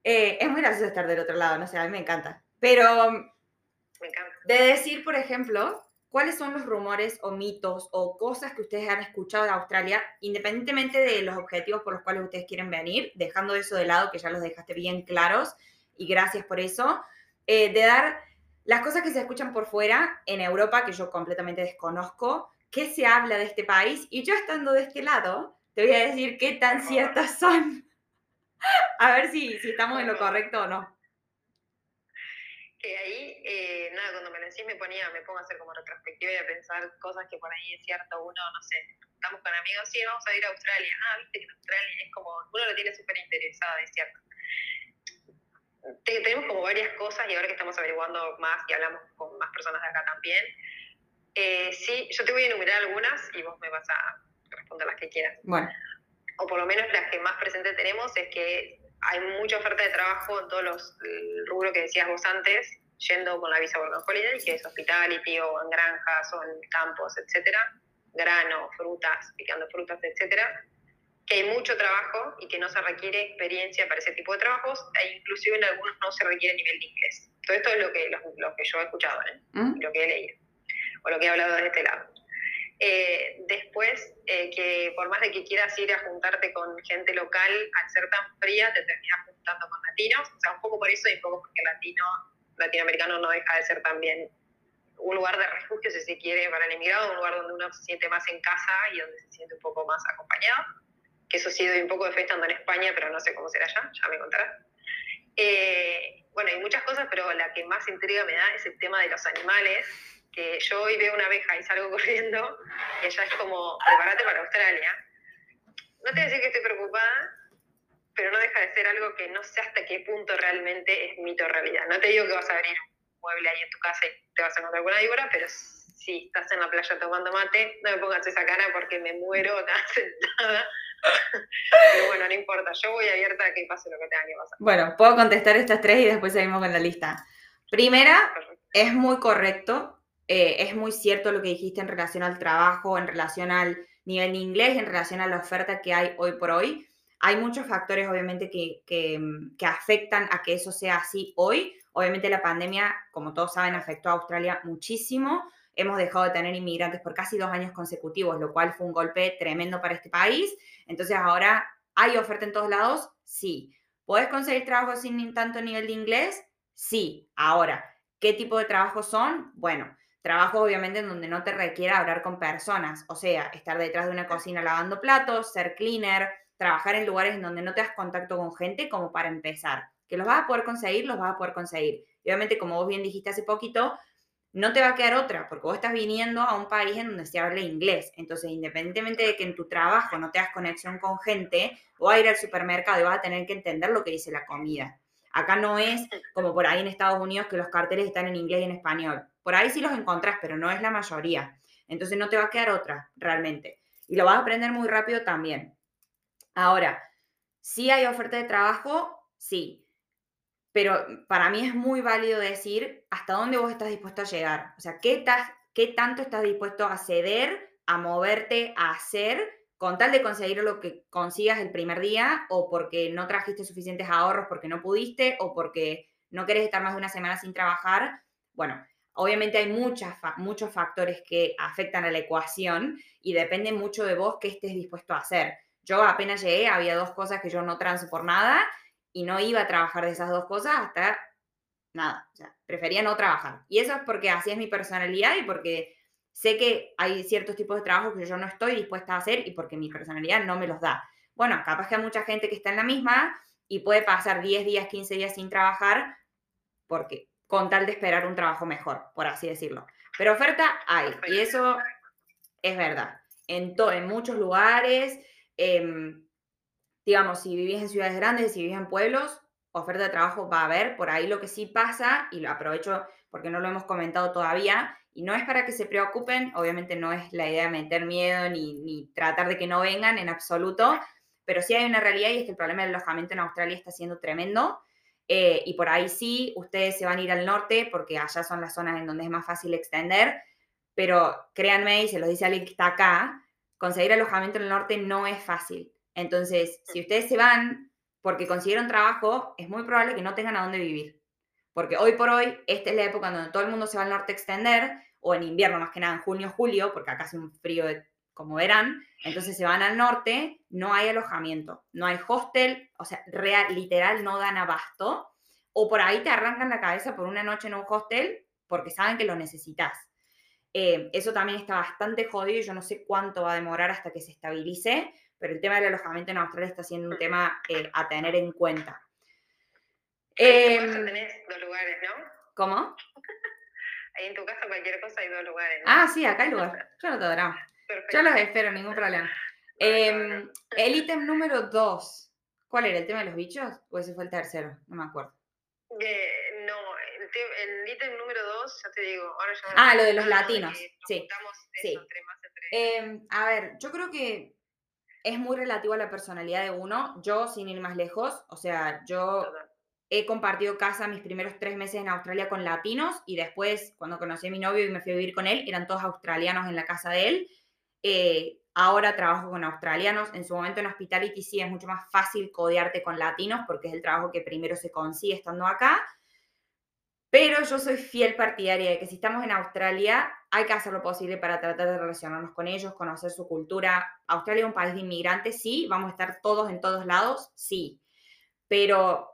Eh, es muy gracioso estar del otro lado, no sé, a mí me encanta. Pero me encanta. de decir, por ejemplo, cuáles son los rumores o mitos o cosas que ustedes han escuchado de Australia, independientemente de los objetivos por los cuales ustedes quieren venir, dejando eso de lado, que ya los dejaste bien claros, y gracias por eso, eh, de dar las cosas que se escuchan por fuera en Europa, que yo completamente desconozco, qué se habla de este país, y yo estando de este lado, te voy a decir qué tan ciertas son. a ver si, si estamos en lo correcto o no. Que ahí, eh, nada, cuando me lo decís me ponía, me pongo a hacer como retrospectiva y a pensar cosas que por ahí es cierto, uno, no sé, estamos con amigos, sí, vamos a ir a Australia. Ah, viste que en Australia es como, uno lo tiene súper interesado, es cierto. Tenemos como varias cosas y ahora que estamos averiguando más y hablamos con más personas de acá también, eh, sí, yo te voy a enumerar algunas y vos me vas a responder las que quieras. Bueno. O por lo menos las que más presente tenemos es que hay mucha oferta de trabajo en todos los rubros que decías vos antes, yendo con la visa Work Holiday, que es hospitality o en granjas o en campos, etcétera, grano, frutas, picando frutas, etcétera, que hay mucho trabajo y que no se requiere experiencia para ese tipo de trabajos e inclusive en algunos no se requiere nivel de inglés. Todo esto es lo que, lo, que yo he escuchado, ¿eh? ¿Mm? lo que he leído o lo que he hablado de este lado. Eh, después, eh, que por más de que quieras ir a juntarte con gente local, al ser tan fría, te terminas juntando con latinos. O sea, un poco por eso y un poco porque latino, latinoamericano no deja de ser también un lugar de refugio, si se quiere, para el emigrado, un lugar donde uno se siente más en casa y donde se siente un poco más acompañado. Que eso sí doy un poco de fe estando en España, pero no sé cómo será allá, ya me contarás. Eh, bueno, hay muchas cosas, pero la que más intriga me da es el tema de los animales que yo hoy veo una abeja y salgo corriendo y ella es como, prepárate para Australia. No te voy a decir que estoy preocupada, pero no deja de ser algo que no sé hasta qué punto realmente es mito o realidad. No te digo que vas a abrir un mueble ahí en tu casa y te vas a encontrar alguna víbora, pero si estás en la playa tomando mate, no me pongas esa cara porque me muero acá sentada. Pero bueno, no importa, yo voy abierta a que pase lo que tenga que pasar. Bueno, puedo contestar estas tres y después seguimos con la lista. Primera, es muy correcto eh, es muy cierto lo que dijiste en relación al trabajo, en relación al nivel de inglés, en relación a la oferta que hay hoy por hoy. Hay muchos factores, obviamente, que, que, que, afectan a que eso sea así hoy. Obviamente la pandemia, como todos saben, afectó a Australia muchísimo. Hemos dejado de tener inmigrantes por casi dos años consecutivos, lo cual fue un golpe tremendo para este país. Entonces ahora, ¿hay oferta en todos lados? Sí. ¿Puedes conseguir trabajo sin tanto nivel de inglés? Sí. Ahora, ¿qué tipo de trabajos son? Bueno, Trabajo obviamente en donde no te requiera hablar con personas, o sea, estar detrás de una cocina lavando platos, ser cleaner, trabajar en lugares en donde no te das contacto con gente como para empezar. Que los vas a poder conseguir, los vas a poder conseguir. Y obviamente, como vos bien dijiste hace poquito, no te va a quedar otra, porque vos estás viniendo a un país en donde se habla inglés. Entonces, independientemente de que en tu trabajo no te das conexión con gente, o a ir al supermercado y vas a tener que entender lo que dice la comida. Acá no es como por ahí en Estados Unidos que los carteles están en inglés y en español. Por ahí sí los encontrás, pero no es la mayoría. Entonces no te va a quedar otra, realmente. Y lo vas a aprender muy rápido también. Ahora, si hay oferta de trabajo, sí. Pero para mí es muy válido decir hasta dónde vos estás dispuesto a llegar. O sea, qué, qué tanto estás dispuesto a ceder, a moverte, a hacer con tal de conseguir lo que consigas el primer día o porque no trajiste suficientes ahorros porque no pudiste o porque no querés estar más de una semana sin trabajar. Bueno, obviamente hay muchas, muchos factores que afectan a la ecuación y depende mucho de vos qué estés dispuesto a hacer. Yo apenas llegué, había dos cosas que yo no transo por nada y no iba a trabajar de esas dos cosas hasta nada. O sea, prefería no trabajar. Y eso es porque así es mi personalidad y porque sé que hay ciertos tipos de trabajo que yo no estoy dispuesta a hacer y porque mi personalidad no me los da. Bueno, capaz que hay mucha gente que está en la misma y puede pasar 10 días, 15 días sin trabajar porque con tal de esperar un trabajo mejor, por así decirlo. Pero oferta hay y eso es verdad. En, en muchos lugares, em, digamos, si vivís en ciudades grandes, si vivís en pueblos, oferta de trabajo va a haber. Por ahí lo que sí pasa, y lo aprovecho porque no lo hemos comentado todavía, y no es para que se preocupen, obviamente no es la idea de meter miedo ni, tratar de que no vengan en absoluto, pero sí hay una realidad y es que el problema del alojamiento en Australia está siendo tremendo. Eh, y por ahí sí, ustedes se van a ir al norte porque allá son las zonas en donde es más fácil extender, pero créanme, y se lo dice alguien que está acá, conseguir alojamiento en el norte no es fácil. Entonces, si ustedes se van porque consiguieron trabajo, es muy probable que no tengan a dónde vivir. Porque hoy por hoy, esta es la época donde todo el mundo se va al norte a extender o en invierno más que nada en junio, julio, porque acá hace un frío como verán, entonces se van al norte, no hay alojamiento, no hay hostel, o sea, real, literal no dan abasto, o por ahí te arrancan la cabeza por una noche en un hostel porque saben que lo necesitas. Eh, eso también está bastante jodido y yo no sé cuánto va a demorar hasta que se estabilice, pero el tema del alojamiento en Australia está siendo un tema eh, a tener en cuenta. Eh, tenés dos lugares, ¿no? ¿Cómo? En tu casa cualquier cosa hay dos lugares. Ah, sí, acá hay lugar. Yo no te drama. Yo los espero, ningún problema. Em, el ítem número dos. ¿Cuál era? ¿El tema de los bichos? ¿O ese fue el tercero? No me acuerdo. Eh, no, el, ítem número dos, ya te digo, ahora ya Ah, lo de los latinos. Sí. sí. Em, a ver, yo creo que es muy relativo a la personalidad de uno. Yo, sin ir más lejos, o sea, yo he compartido casa mis primeros tres meses en Australia con latinos y después, cuando conocí a mi novio y me fui a vivir con él, eran todos australianos en la casa de él. Eh, ahora trabajo con australianos. En su momento en Hospitality sí es mucho más fácil codearte con latinos porque es el trabajo que primero se consigue estando acá. Pero yo soy fiel partidaria de que si estamos en Australia, hay que hacer lo posible para tratar de relacionarnos con ellos, conocer su cultura. Australia es un país de inmigrantes, sí. Vamos a estar todos en todos lados, sí. Pero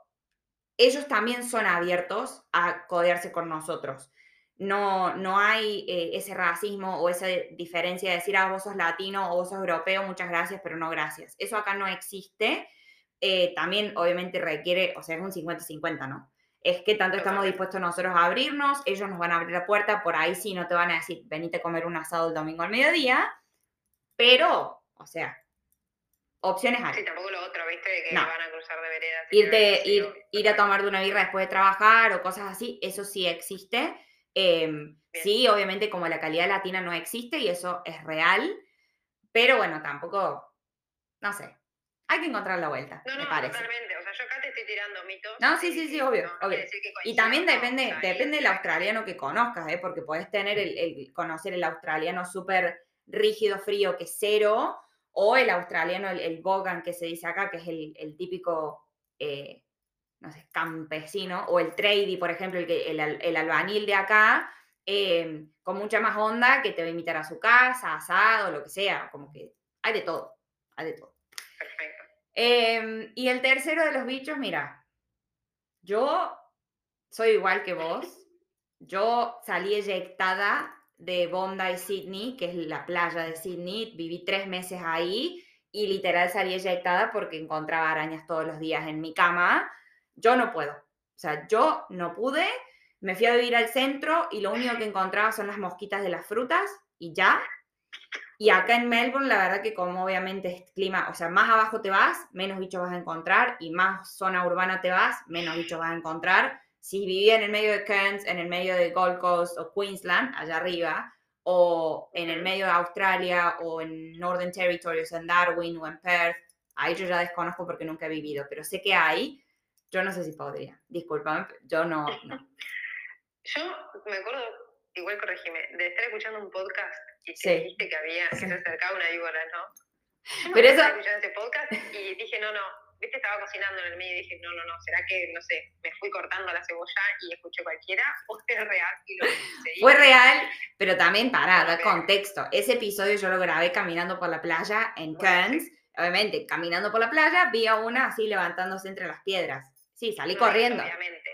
ellos también son abiertos a codearse con nosotros. No, no hay eh, ese racismo o esa diferencia de decir, ah, vos sos latino o vos sos europeo, muchas gracias, pero no gracias. Eso acá no existe. Eh, también obviamente requiere, o sea, es un 50-50, ¿no? Es que tanto estamos dispuestos nosotros a abrirnos, ellos nos van a abrir la puerta, por ahí sí no te van a decir, venite a comer un asado el domingo al mediodía, pero, o sea, opciones hay. Sí, tampoco lo otro, ¿viste? Que van a cruzar de veredas. Irte, ir, ir a tomar de una birra después de trabajar o cosas así, eso sí existe. Em, sí, obviamente como la calidad latina no existe y eso es real, pero bueno, tampoco, no sé, hay que encontrar la vuelta, no, me parece. Totalmente, yo acá te estoy tirando mitos. No, sí, sí, sí, obvio, obvio. Y también depende, depende del australiano que conozcas, ¿eh? porque puedes tener el, el conocer el australiano súper rígido, frío, que cero, o el australiano, el, Bogan que se dice acá, que es el, típico, eh, no sé, campesino, o el tradie, por ejemplo, el, el, el albañil de acá, em, con mucha más onda, que te va a invitar a su casa, asado, lo que sea, como que hay de todo, hay de todo. Em, y el tercero de los bichos, mira, yo soy igual que vos, yo salí eyectada de Bondi, Sydney, que es la playa de Sydney. Viví tres meses ahí y literal salí eyectada porque encontraba arañas todos los días en mi cama. Yo no puedo. O sea, yo no pude. Me fui a vivir al centro y lo único que encontraba son las mosquitas de las frutas y ya. Y acá en Melbourne, la verdad que como obviamente es clima, o sea, más abajo te vas, menos bichos vas a encontrar, y más zona urbana te vas, menos bichos vas a encontrar. Si vivía en el medio de Cairns, en el medio de Gold Coast o Queensland, allá arriba, o en el medio de Australia, o en Northern Territories, en Darwin o en Perth, ahí yo ya desconozco porque nunca he vivido, pero sé que hay. Yo no sé si podría. Disculpame, yo no. no. Yo me acuerdo, igual corregime, de estar escuchando un podcast y sí. dijiste que había, que se acercaba una víbora, ¿no? Pero eso... Escuchando ese podcast y dije, no, no, viste, estaba cocinando en el medio y dije, no, no, no, ¿será que, no sé, me fui cortando la cebolla y escuché cualquiera? ¿O es real? Y lo Fue real, pero también para dar contexto. Ese episodio yo lo grabé caminando por la playa en Cairns. Obviamente, caminando por la playa, vi a una así levantándose entre las piedras. Sí, salí corriendo. Obviamente.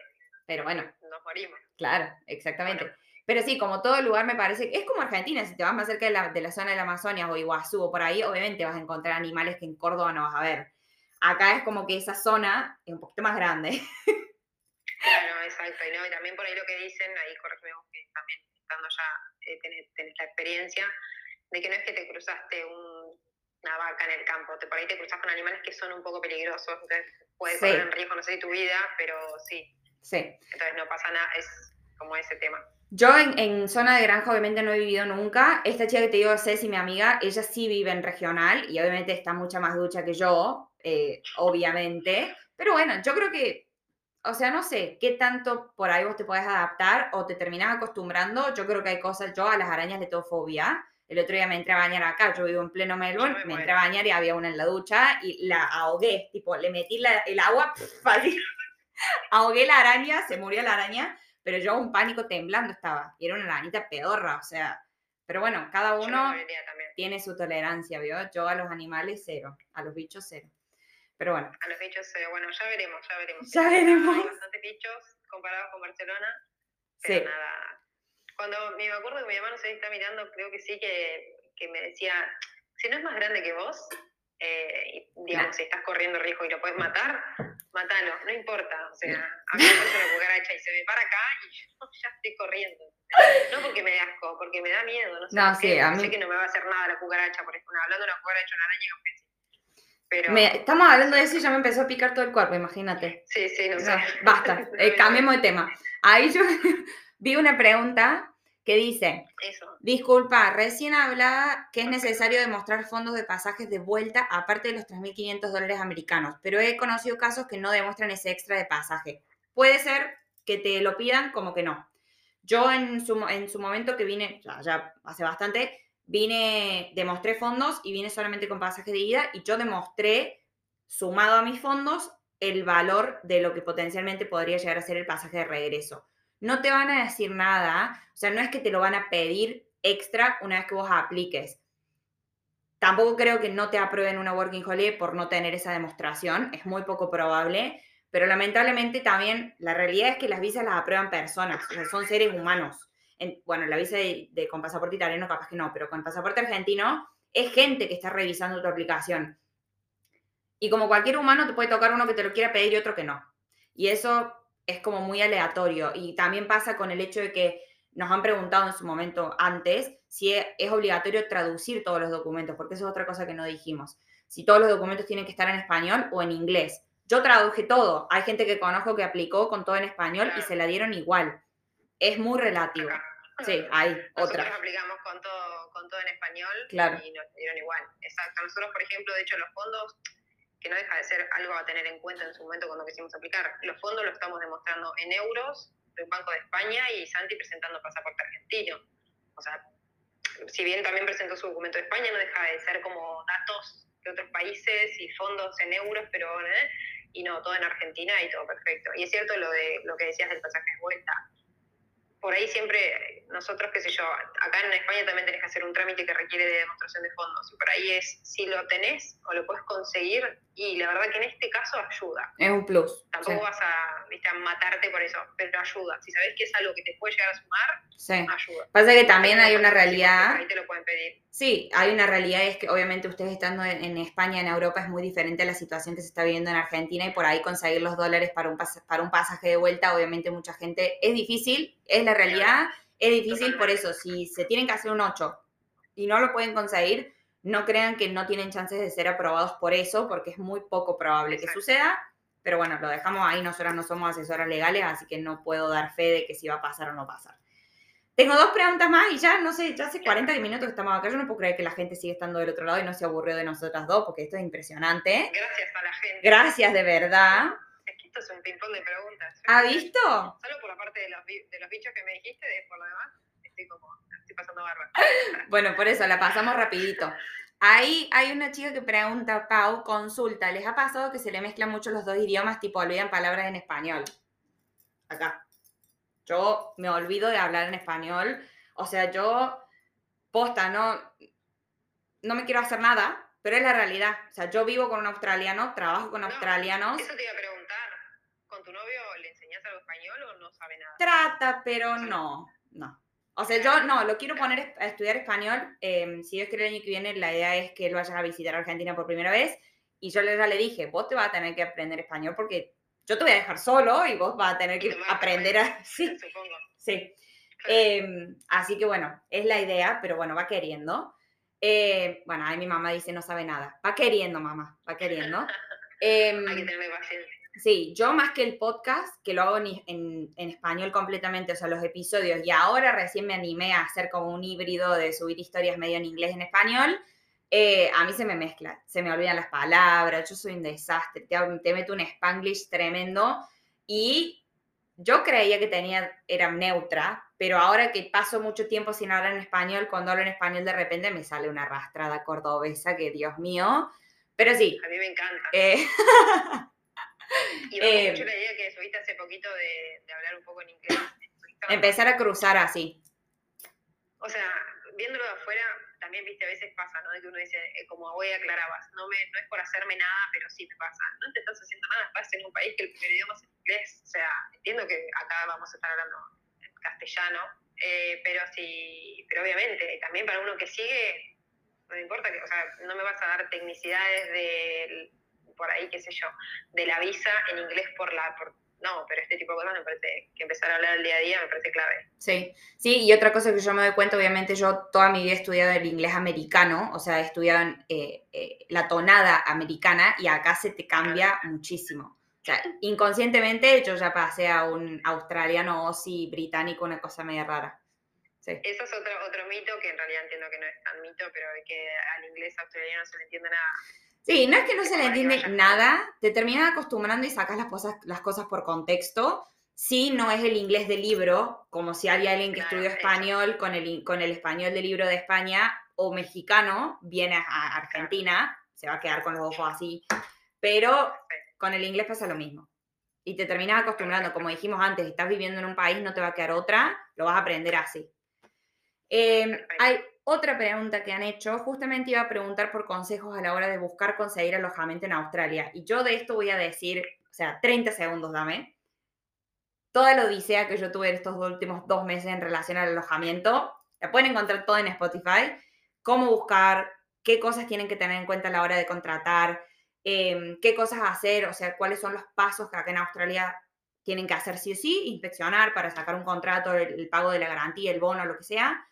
Pero bueno. Nos morimos. Claro, exactamente. Pero sí, como todo lugar me parece, es como Argentina, si te vas más cerca de la, de la zona de la Amazonia o Iguazú o por ahí, obviamente vas a encontrar animales que en Córdoba no vas a ver. Acá es como que esa zona es un poquito más grande. Claro, exacto. Y, no, y también por ahí lo que dicen, ahí corregimos que también estando ya eh, tenés, tenés, la experiencia, de que no es que te cruzaste un, una vaca en el campo, te, por ahí te cruzas con animales que son un poco peligrosos, entonces puede sí. poner en riesgo, no sé, tu vida, pero sí. Sí. Entonces no pasa nada, es como ese tema. Yo en, en, zona de granja obviamente no he vivido nunca. Esta chica que te digo, Ceci, mi amiga, ella sí vive en regional y obviamente está mucha más ducha que yo, eh, obviamente. Pero bueno, yo creo que, o sea, no sé qué tanto por ahí vos te puedes adaptar o te terminas acostumbrando. Yo creo que hay cosas, yo a las arañas le tengo fobia. El otro día me entré a bañar acá, yo vivo en pleno Melbourne, me, me entré a bañar y había una en la ducha y la ahogué, tipo, le metí la, el agua, ahogué la araña, se murió la araña pero yo un pánico temblando estaba, y era una lanita pedorra, o sea, pero bueno, cada uno tiene su tolerancia, ¿vio? Yo a los animales cero, a los bichos cero. Pero bueno. A los bichos cero, bueno, ya veremos, ya veremos. Ya veremos. Hay bastantes bichos comparados con Barcelona, pero sí. nada. Cuando me acuerdo que mi mamá no se está mirando, creo que sí que, que me decía, si no es más grande que vos, eh, digamos, nah. si estás corriendo riesgo y lo puedes matar, matalo, no importa. O sea, a mí me una cucaracha y se me para acá y yo ya estoy corriendo. No porque me dé asco, porque me da miedo. No sé, no, sí, a mí... sé que no me va a hacer nada la cucaracha, por ejemplo, hablando de una cucaracha, una araña, sé. Pero... Me, estamos hablando de eso y ya me empezó a picar todo el cuerpo, imagínate. Sí, sí, no sé. No, basta, eh, cambiemos de tema. Ahí yo vi una pregunta que dice, Eso. disculpa, recién hablaba que es necesario demostrar fondos de pasajes de vuelta aparte de los 3.500 dólares americanos, pero he conocido casos que no demuestran ese extra de pasaje. Puede ser que te lo pidan como que no. Yo en su, en su momento que vine, ya, ya hace bastante, vine, demostré fondos y vine solamente con pasaje de ida y yo demostré, sumado a mis fondos, el valor de lo que potencialmente podría llegar a ser el pasaje de regreso no te van a decir nada, o sea, no es que te lo van a pedir extra una vez que vos apliques. Tampoco creo que no te aprueben una Working Holiday por no tener esa demostración, es muy poco probable, pero lamentablemente también la realidad es que las visas las aprueban personas, o sea, son seres humanos. En, bueno, la visa de, de, con pasaporte italiano capaz que no, pero con pasaporte argentino es gente que está revisando tu aplicación. Y como cualquier humano te puede tocar uno que te lo quiera pedir y otro que no. Y eso es como muy aleatorio. Y también pasa con el hecho de que nos han preguntado en su momento antes si e, es obligatorio traducir todos los documentos, porque eso es otra cosa que no dijimos. Si todos los documentos tienen que estar en español o en inglés. Yo traduje todo. Hay gente que conozco que aplicó con todo en español claro. y se la dieron igual. Es muy relativo. Acá. Sí, hay Nosotros otra. aplicamos con todo, con todo en español claro. y nos dieron igual. Exacto. Nosotros, por ejemplo, de hecho, los fondos que no deja de ser algo a tener en cuenta en su momento cuando quisimos aplicar. Los fondos los estamos demostrando en euros del Banco de España y Santi presentando pasaporte argentino. O sea, si bien también presentó su documento de España, no deja de ser como datos de otros países y fondos en euros, pero ¿eh? y no, todo en Argentina y todo perfecto. Y es cierto lo de lo que decías del pasaje de vuelta. Por ahí siempre nosotros, qué sé yo, acá en España también tenés que hacer un trámite que requiere de demostración de fondos. Y por ahí es si lo tenés o lo puedes conseguir. Y la verdad que en este caso ayuda. Es un plus. Tampoco vas a, ¿viste, a matarte por eso, pero ayuda. Si sabés que es algo que te puede llegar a sumar, Sí. ayuda. Pasa que también hay una realidad. Ahí te lo pueden pedir. Sí, hay una realidad, es que obviamente ustedes estando en, España, en Europa, es muy diferente a la situación que se está viviendo en Argentina y por ahí conseguir los dólares para un, para un pasaje de vuelta, obviamente mucha gente, es difícil, es la realidad, es difícil por eso, si se tienen que hacer un 8 y no lo pueden conseguir, no crean que no tienen chances de ser aprobados por eso, porque es muy poco probable que suceda, pero bueno, lo dejamos ahí, nosotras no somos asesoras legales, así que no puedo dar fe de que si va a pasar o no pasar. Tengo dos preguntas más y ya, no sé, ya hace 40 minutos que estamos acá. Yo no puedo creer que la gente sigue estando del otro lado y no se aburrió de nosotras dos, porque esto es impresionante. Gracias a la gente. Gracias, de verdad. Esto es un ping-pong de preguntas. ¿Ha visto? Solo por la parte de los, de los bichos que me dijiste, de por lo demás, estoy como, estoy pasando bárbaro. Bueno, por eso, la pasamos rapidito. Ahí hay una chica que pregunta, Pau, consulta, ¿les ha pasado que se le mezclan mucho los dos idiomas, tipo olvidan palabras en español? Acá. Yo me olvido de hablar en español. O sea, yo, posta, no, no me quiero hacer nada, pero es la realidad. O sea, yo vivo con un australiano, trabajo con No, australianos. Eso te iba a preguntar. ¿Con tu novio le enseñás algo español o no sabe nada? Trata, pero no, no. O sea, yo no, lo quiero poner a estudiar español. eh, si Dios quiere el año que viene, la idea es que él vaya a visitar Argentina por primera vez. Y yo ya le dije, vos te vas a tener que aprender español porque yo te voy a dejar solo y vos vas a tener que a aprender a... Sí, Supongo. sí. Eh, así que bueno, es la idea, pero bueno, va queriendo. Eh, bueno, ahí mi mamá dice no sabe nada. Va queriendo, mamá, va queriendo. Em, Hay que tener paciencia. Sí, yo más que el podcast, que lo hago en, en- en español completamente, o sea, los episodios, y ahora recién me animé a hacer como un híbrido de subir historias medio en inglés y en español, eh, a mí se me mezcla, se me olvidan las palabras, yo soy un desastre, te, te meto un spanglish tremendo, y yo creía que tenía, era neutra, pero ahora que paso mucho tiempo sin hablar en español, cuando hablo en español de repente me sale una arrastrada cordobesa, que Dios mío, pero sí. A mí me encanta. eh, Y eh, mucho la idea que subiste hace poquito de, de hablar un poco en inglés. empezar a cruzar así. O sea, viéndolo de afuera, también, viste, a veces pasa, ¿no? De que uno dice, eh, como voy aclarabas, no, me, no es por hacerme nada, pero sí me pasa. No te estás haciendo nada, estás en un país que el primer idioma es inglés. O sea, entiendo que acá vamos a estar hablando en castellano, eh, pero sí, pero obviamente, también para uno que sigue, no me importa que, o sea, no me vas a dar tecnicidades del, por ahí, qué sé yo, de la visa en inglés por la, por, no, pero este tipo de cosas me parece que empezar a hablar el día a día me parece clave. Sí, sí, y otra cosa que yo me doy cuenta, obviamente yo toda mi vida he estudiado el inglés americano, o sea, he estudiado eh, eh, la tonada americana y acá se te cambia muchísimo. O sea, inconscientemente yo ya pasé a un australiano o sí británico, una cosa media rara. Sí. Eso es otro, otro mito que en realidad entiendo que no es tan mito, pero que al inglés australiano no se le entiende nada. Sí, no es que no se le entiende nada, te terminas acostumbrando y sacas las cosas, las cosas por contexto. Sí, no es el inglés del libro, como si hay alguien que estudió español con el, con el español del libro de España o mexicano, viene a- Argentina, se va a quedar con los ojos así, pero con el inglés pasa lo mismo. Y te terminas acostumbrando, como dijimos antes, estás viviendo en un país, no te va a quedar otra, lo vas a aprender así. Eh, Perfecto. hay otra pregunta que han hecho, justamente iba a preguntar por consejos a la hora de buscar conseguir alojamiento en Australia. Y yo de esto voy a decir, o sea, 30 segundos, dame. Toda la odisea que yo tuve estos últimos dos meses en relación al alojamiento, la pueden encontrar todo en Spotify. Cómo buscar, qué cosas tienen que tener en cuenta a la hora de contratar, eh, qué cosas hacer, o sea, cuáles son los pasos que acá en Australia tienen que hacer sí o sí, inspeccionar para sacar un contrato, el, el pago de la garantía, el bono, lo que sea.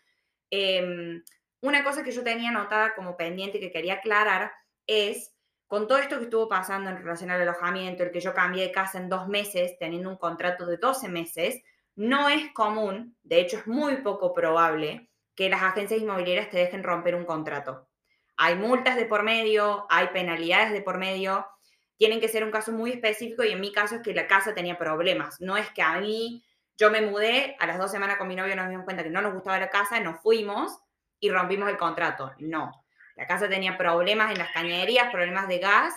Em, una cosa que yo tenía anotada como pendiente que quería aclarar es, con todo esto que estuvo pasando en relación al alojamiento, el que yo cambié de casa en dos meses, teniendo un contrato de 12 meses, no es común, de hecho es muy poco probable, que las agencias inmobiliarias te dejen romper un contrato. Hay multas de por medio, hay penalidades de por medio, tienen que ser un caso muy específico y en mi caso es que la casa tenía problemas. No es que a mí, yo me mudé, a las dos semanas con mi novio nos dimos cuenta que no nos gustaba la casa, nos fuimos y rompimos el contrato. No, la casa tenía problemas en las cañerías, problemas de gas,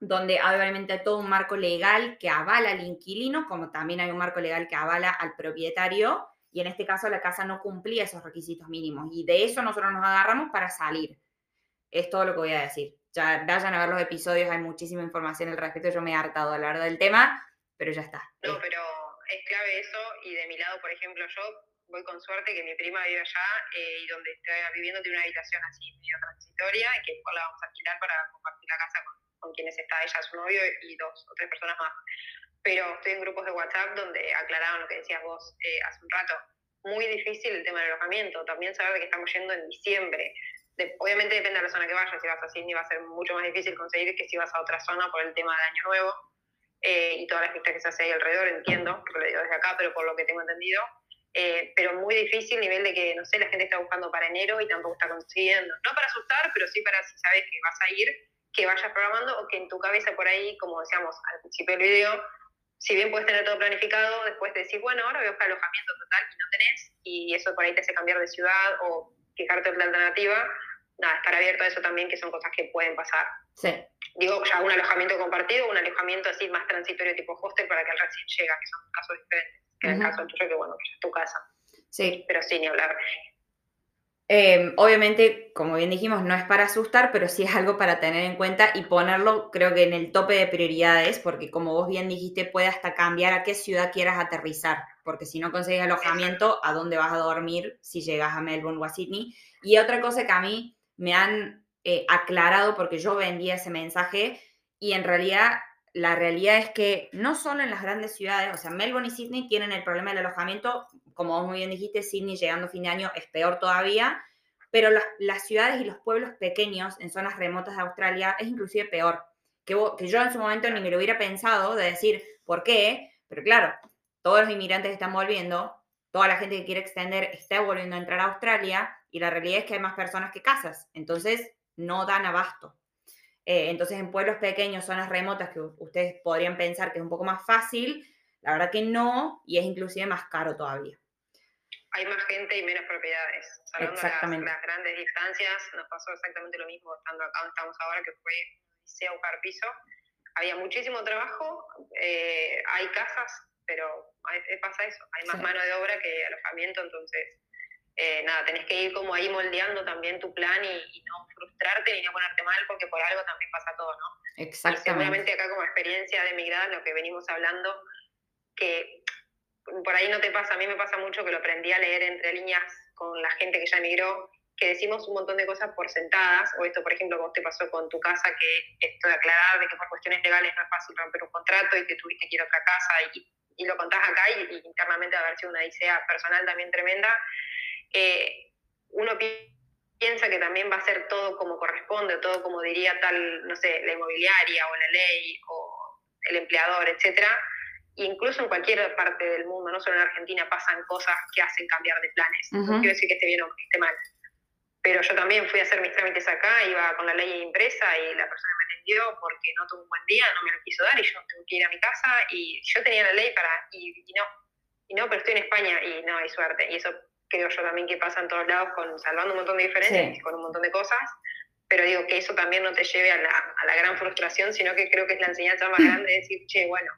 donde obviamente hay todo un marco legal que avala al inquilino, como también hay un marco legal que avala al propietario, y en este caso la casa no cumplía esos requisitos mínimos y de eso nosotros nos agarramos para salir. Es todo lo que voy a decir. Ya vayan a ver los episodios, hay muchísima información al respecto, yo me he hartado de hablar del tema, pero ya está. No, pero es clave eso y de mi lado, por ejemplo, yo voy con suerte que mi prima vive allá eh, y donde está viviendo tiene una habitación así medio transitoria que después la vamos a alquilar para compartir la casa con, quienes está ella, su novio y dos o tres personas más. Pero estoy en grupos de WhatsApp donde aclaraban lo que decías vos eh, hace un rato. Muy difícil el tema del alojamiento. También saber que estamos yendo en diciembre. obviamente depende de la zona que vayas. Si vas a Sydney va a ser mucho más difícil conseguir que si vas a otra zona por el tema de Año Nuevo eh, y todas las fiestas que se hace ahí alrededor, entiendo, porque lo digo desde acá, pero por lo que tengo entendido. Eh, pero muy difícil, nivel de que, no sé, la gente está buscando para enero y tampoco está consiguiendo. No para asustar, pero sí para si sabes que vas a ir, que vayas programando o que en tu cabeza por ahí, como decíamos al principio del video, si bien puedes tener todo planificado, después te decís, bueno, ahora voy a buscar alojamiento total y no tenés, y eso por ahí te hace cambiar de ciudad o fijarte otra alternativa. Nada, estar abierto a eso también, que son cosas que pueden pasar. Sí. Digo, ya un alojamiento compartido, un alojamiento así más transitorio tipo hostel para que al recién llega, que son casos diferentes que en el caso tuyo, que bueno, que es tu casa. Sí. Pero sí, ni hablar. Em, obviamente, como bien dijimos, no es para asustar, pero sí es algo para tener en cuenta y ponerlo, creo que en el tope de prioridades, porque como vos bien dijiste, puede hasta cambiar a qué ciudad quieras aterrizar, porque si no consigues alojamiento, ¿a dónde vas a dormir si llegas a Melbourne o a Sydney? Y otra cosa que a mí me han eh, aclarado, porque yo vendía ese mensaje y en realidad la realidad es que no solo en las grandes ciudades, o sea, Melbourne y Sydney tienen el problema del alojamiento, como vos muy bien dijiste, Sydney llegando a fin de año es peor todavía, pero las, ciudades y los pueblos pequeños en zonas remotas de Australia es inclusive peor, que, que yo en su momento ni me lo hubiera pensado de decir por qué, pero claro, todos los inmigrantes están volviendo, toda la gente que quiere extender está volviendo a entrar a Australia y la realidad es que hay más personas que casas, entonces no dan abasto. Eh, entonces, en pueblos pequeños, zonas remotas que ustedes podrían pensar que es un poco más fácil, la verdad que no, y es inclusive más caro todavía. Hay más gente y menos propiedades. Exactamente. Las, las, grandes distancias, nos pasó exactamente lo mismo estando acá donde estamos ahora, que fue a buscar piso. Había muchísimo trabajo, eh, hay casas, pero pasa eso, hay más mano de obra que alojamiento, entonces eh, nada, tenés que ir como ahí moldeando también tu plan y, no frustrarte ni no ponerte mal porque por algo también pasa todo, ¿no? Exactamente. Y seguramente acá como experiencia de emigrada, lo que venimos hablando, que por ahí no te pasa, a mí me pasa mucho que lo aprendí a leer entre líneas con la gente que ya emigró, que decimos un montón de cosas por sentadas, o esto por ejemplo como te pasó con tu casa, que esto de aclarar de que por cuestiones legales no es fácil romper un contrato y que tuviste que ir a otra casa y, lo contás acá y, y internamente haber sido una idea personal también tremenda, eh, uno piensa que también va a ser todo como corresponde, todo como diría tal, no sé, la inmobiliaria o la ley o el empleador, etcétera. Incluso en cualquier parte del mundo, no solo en Argentina, pasan cosas que hacen cambiar de planes. No quiero decir que esté bien o que esté mal. Pero yo también fui a hacer mis trámites acá, iba con la ley impresa y la persona me atendió porque no tuvo un buen día, no me lo quiso dar y yo tuve que ir a mi casa y yo tenía la ley para, y, y no, y no, pero estoy en España y no hay suerte. Y eso creo yo también que pasa en todos lados, con, salvando un montón de diferencias y con un montón de cosas, pero digo que eso también no te lleve a la, a la gran frustración, sino que creo que es la enseñanza más grande de decir, che, bueno,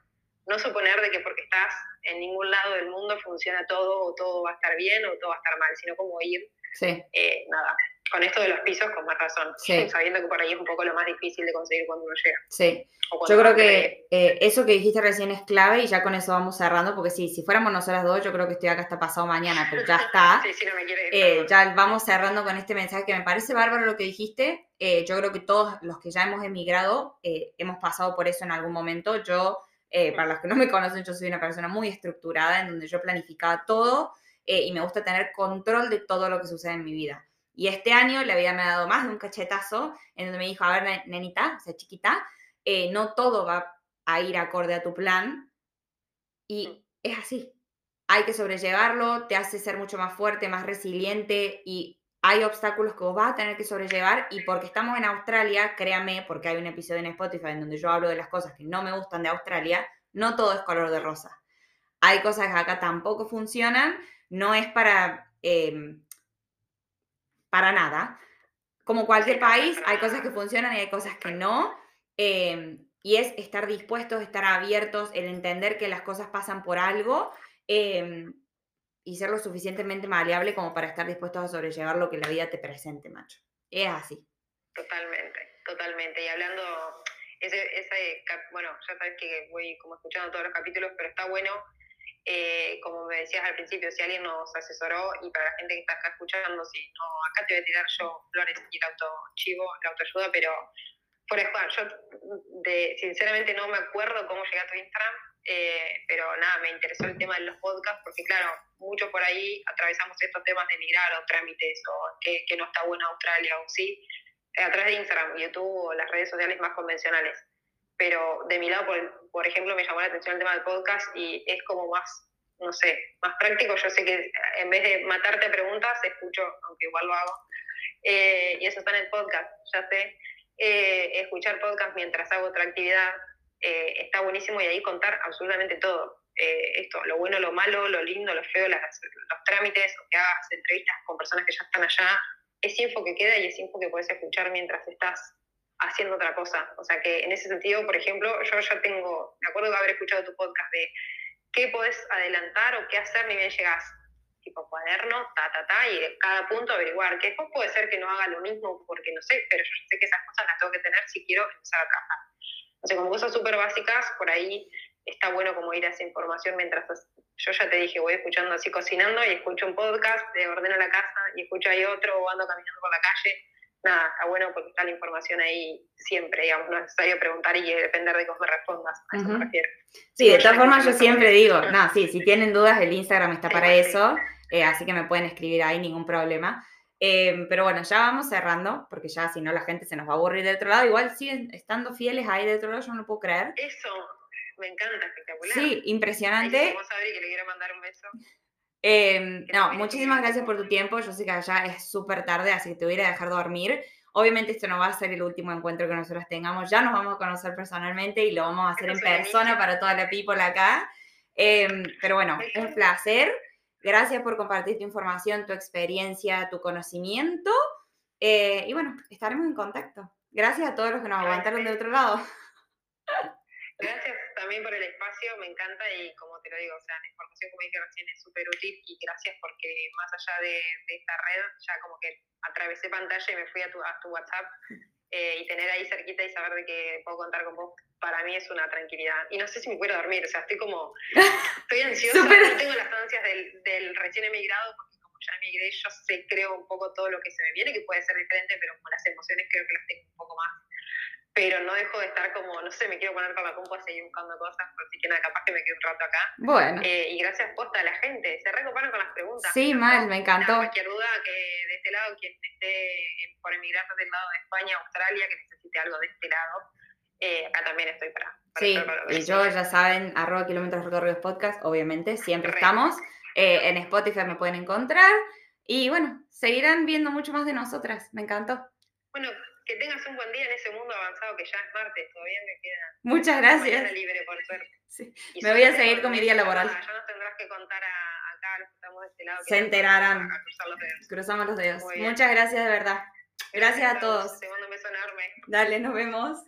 no suponer de que porque estás en ningún lado del mundo funciona todo o todo va a estar bien o todo va a estar mal, sino como ir, sí. eh, nada, con esto de los pisos con más razón, sabiendo que por ahí es un poco lo más difícil de conseguir cuando uno llega. Sí, yo creo que eh, eso que dijiste recién es clave y ya con eso vamos cerrando, porque sí, si fuéramos nosotras dos, yo creo que estoy acá hasta pasado mañana, pero ya está. sí, sí, no me quiere eh, ya vamos cerrando con este mensaje que me parece bárbaro lo que dijiste. Eh, yo creo que todos los que ya hemos emigrado hemos pasado por eso en algún momento. Yo, para los que no me conocen, yo soy una persona muy estructurada en donde yo planificaba todo y me gusta tener control de todo lo que sucede en mi vida. Y este año la vida me ha dado más de un cachetazo en donde me dijo, a ver, nenita, o sea, chiquita, eh, no todo va a ir acorde a tu plan. Y es así. Hay que sobrellevarlo, te hace ser mucho más fuerte, más resiliente y hay obstáculos que vos vas a tener que sobrellevar y porque estamos en Australia, créame, porque hay un episodio en Spotify en donde yo hablo de las cosas que no me gustan de Australia, no todo es color de rosa. Hay cosas que acá tampoco funcionan, no es para em, para nada. Como cualquier país, hay cosas que funcionan y hay cosas que no. Em, y es estar dispuestos, estar abiertos, el entender que las cosas pasan por algo. Em, y ser lo suficientemente maleable como para estar dispuesto a sobrellevar lo que la vida te presente, macho. Es así. Totalmente, totalmente. Y hablando, ese, ese, bueno, ya sabes que voy como escuchando todos los capítulos, pero está bueno, eh, como me decías al principio, si alguien nos asesoró y para la gente que está acá escuchando, si no, acá te voy a tirar yo flores y el autochivo, la autoayuda, pero por ejemplo, yo de, sinceramente no me acuerdo cómo llegué a tu Instagram, eh, pero nada, me interesó el tema de los podcasts, porque claro, muchos por ahí atravesamos estos temas de migrar o trámites o que, no está bueno Australia o sí, eh, a través de Instagram, YouTube o las redes sociales más convencionales. Pero de mi lado, por, por ejemplo, me llamó la atención el tema del podcast y es como más, no sé, más práctico. Yo sé que en vez de matarte preguntas, escucho, aunque igual lo hago, eh, y eso está en el podcast, ya sé. escuchar podcast mientras hago otra actividad eh, está buenísimo y ahí contar absolutamente todo. Eh, esto, lo bueno, lo malo, lo lindo, lo feo, los trámites, o que hagas entrevistas con personas que ya están allá, es info que queda y es info que puedes escuchar mientras estás haciendo otra cosa. O sea que en ese sentido, por ejemplo, yo ya tengo, me acuerdo de haber escuchado tu podcast de qué podés adelantar o qué hacer ni bien llegás. Tipo cuaderno, ta, ta, ta, y cada punto averiguar. Que después puede ser que no haga lo mismo porque no sé, pero yo sé que esas cosas las tengo que tener si quiero empezar a trabajar. O sea, como cosas súper básicas, por ahí está bueno como ir a esa información mientras yo ya te dije, voy escuchando así cocinando y escucho un podcast, de ordeno la casa y escucho ahí otro o ando caminando por la calle. Nada, está bueno porque está la información ahí siempre, digamos, no es necesario preguntar y depender de cómo me respondas, a eso me refiero. Sí, de todas formas yo siempre digo, no, sí, si tienen dudas el Instagram está para eso, eh, así que me pueden escribir ahí, ningún problema. Em, pero bueno, ya vamos cerrando, porque ya si no la gente se nos va a aburrir de otro lado. Igual siguen estando fieles ahí de otro lado, yo no puedo creer. Eso, me encanta, espectacular. Sí, impresionante. Vamos a ver que le quiero mandar un beso. Em, no, muchísimas gracias por tu tiempo. Yo sé que allá es súper tarde, así que te voy a dejar dormir. Obviamente esto no va a ser el último encuentro que nosotros tengamos. Ya nos vamos a conocer personalmente y lo vamos a hacer en persona para toda la people acá. Em, pero bueno, un placer. Gracias por compartir tu información, tu experiencia, tu conocimiento. Eh, y bueno, estaremos en contacto. Gracias a todos los que nos aguantaron de otro lado. Gracias también por el espacio, me encanta y como te lo digo, o sea, la información como dije recién es súper útil y gracias porque más allá de, esta red, ya como que atravesé pantalla y me fui a tu, a tu WhatsApp eh, y tener ahí cerquita y saber de que puedo contar con vos, para mí es una tranquilidad. Y no sé si me puedo dormir, o sea, estoy como, estoy ansiosa, no tengo las ansias del, del, recién emigrado, porque como ya emigré, yo sé, creo un poco todo lo que se me viene, que puede ser diferente, pero como las emociones creo que las tengo un poco más pero no dejo de estar como, no sé, me quiero poner con la compu a seguir buscando cosas, así que nada, capaz que me quedo un rato acá. Bueno. Eh, y gracias posta a la gente, se recoparon con las preguntas. Sí, mal, me encantó. cualquier duda que de este lado, quien esté por emigrar del lado de España, Australia, que necesite algo de este lado, eh, acá también estoy para. sí, y yo ya saben, arroba kilómetros recorridos podcast, obviamente, siempre estamos. Eh, en Spotify me pueden encontrar. Y bueno, seguirán viendo mucho más de nosotras. Me encantó. Bueno, que tengas un buen día en ese mundo avanzado que ya es martes, todavía me queda. Muchas gracias. libre, por suerte. Sí. Me voy a seguir con mi día laboral. Ya nos tendrás que contar a, acá, los que estamos de este lado. Se enterarán. Cruzamos los dedos. Muchas gracias de verdad. Gracias, a todos. Te mando un beso enorme. Dale, nos vemos.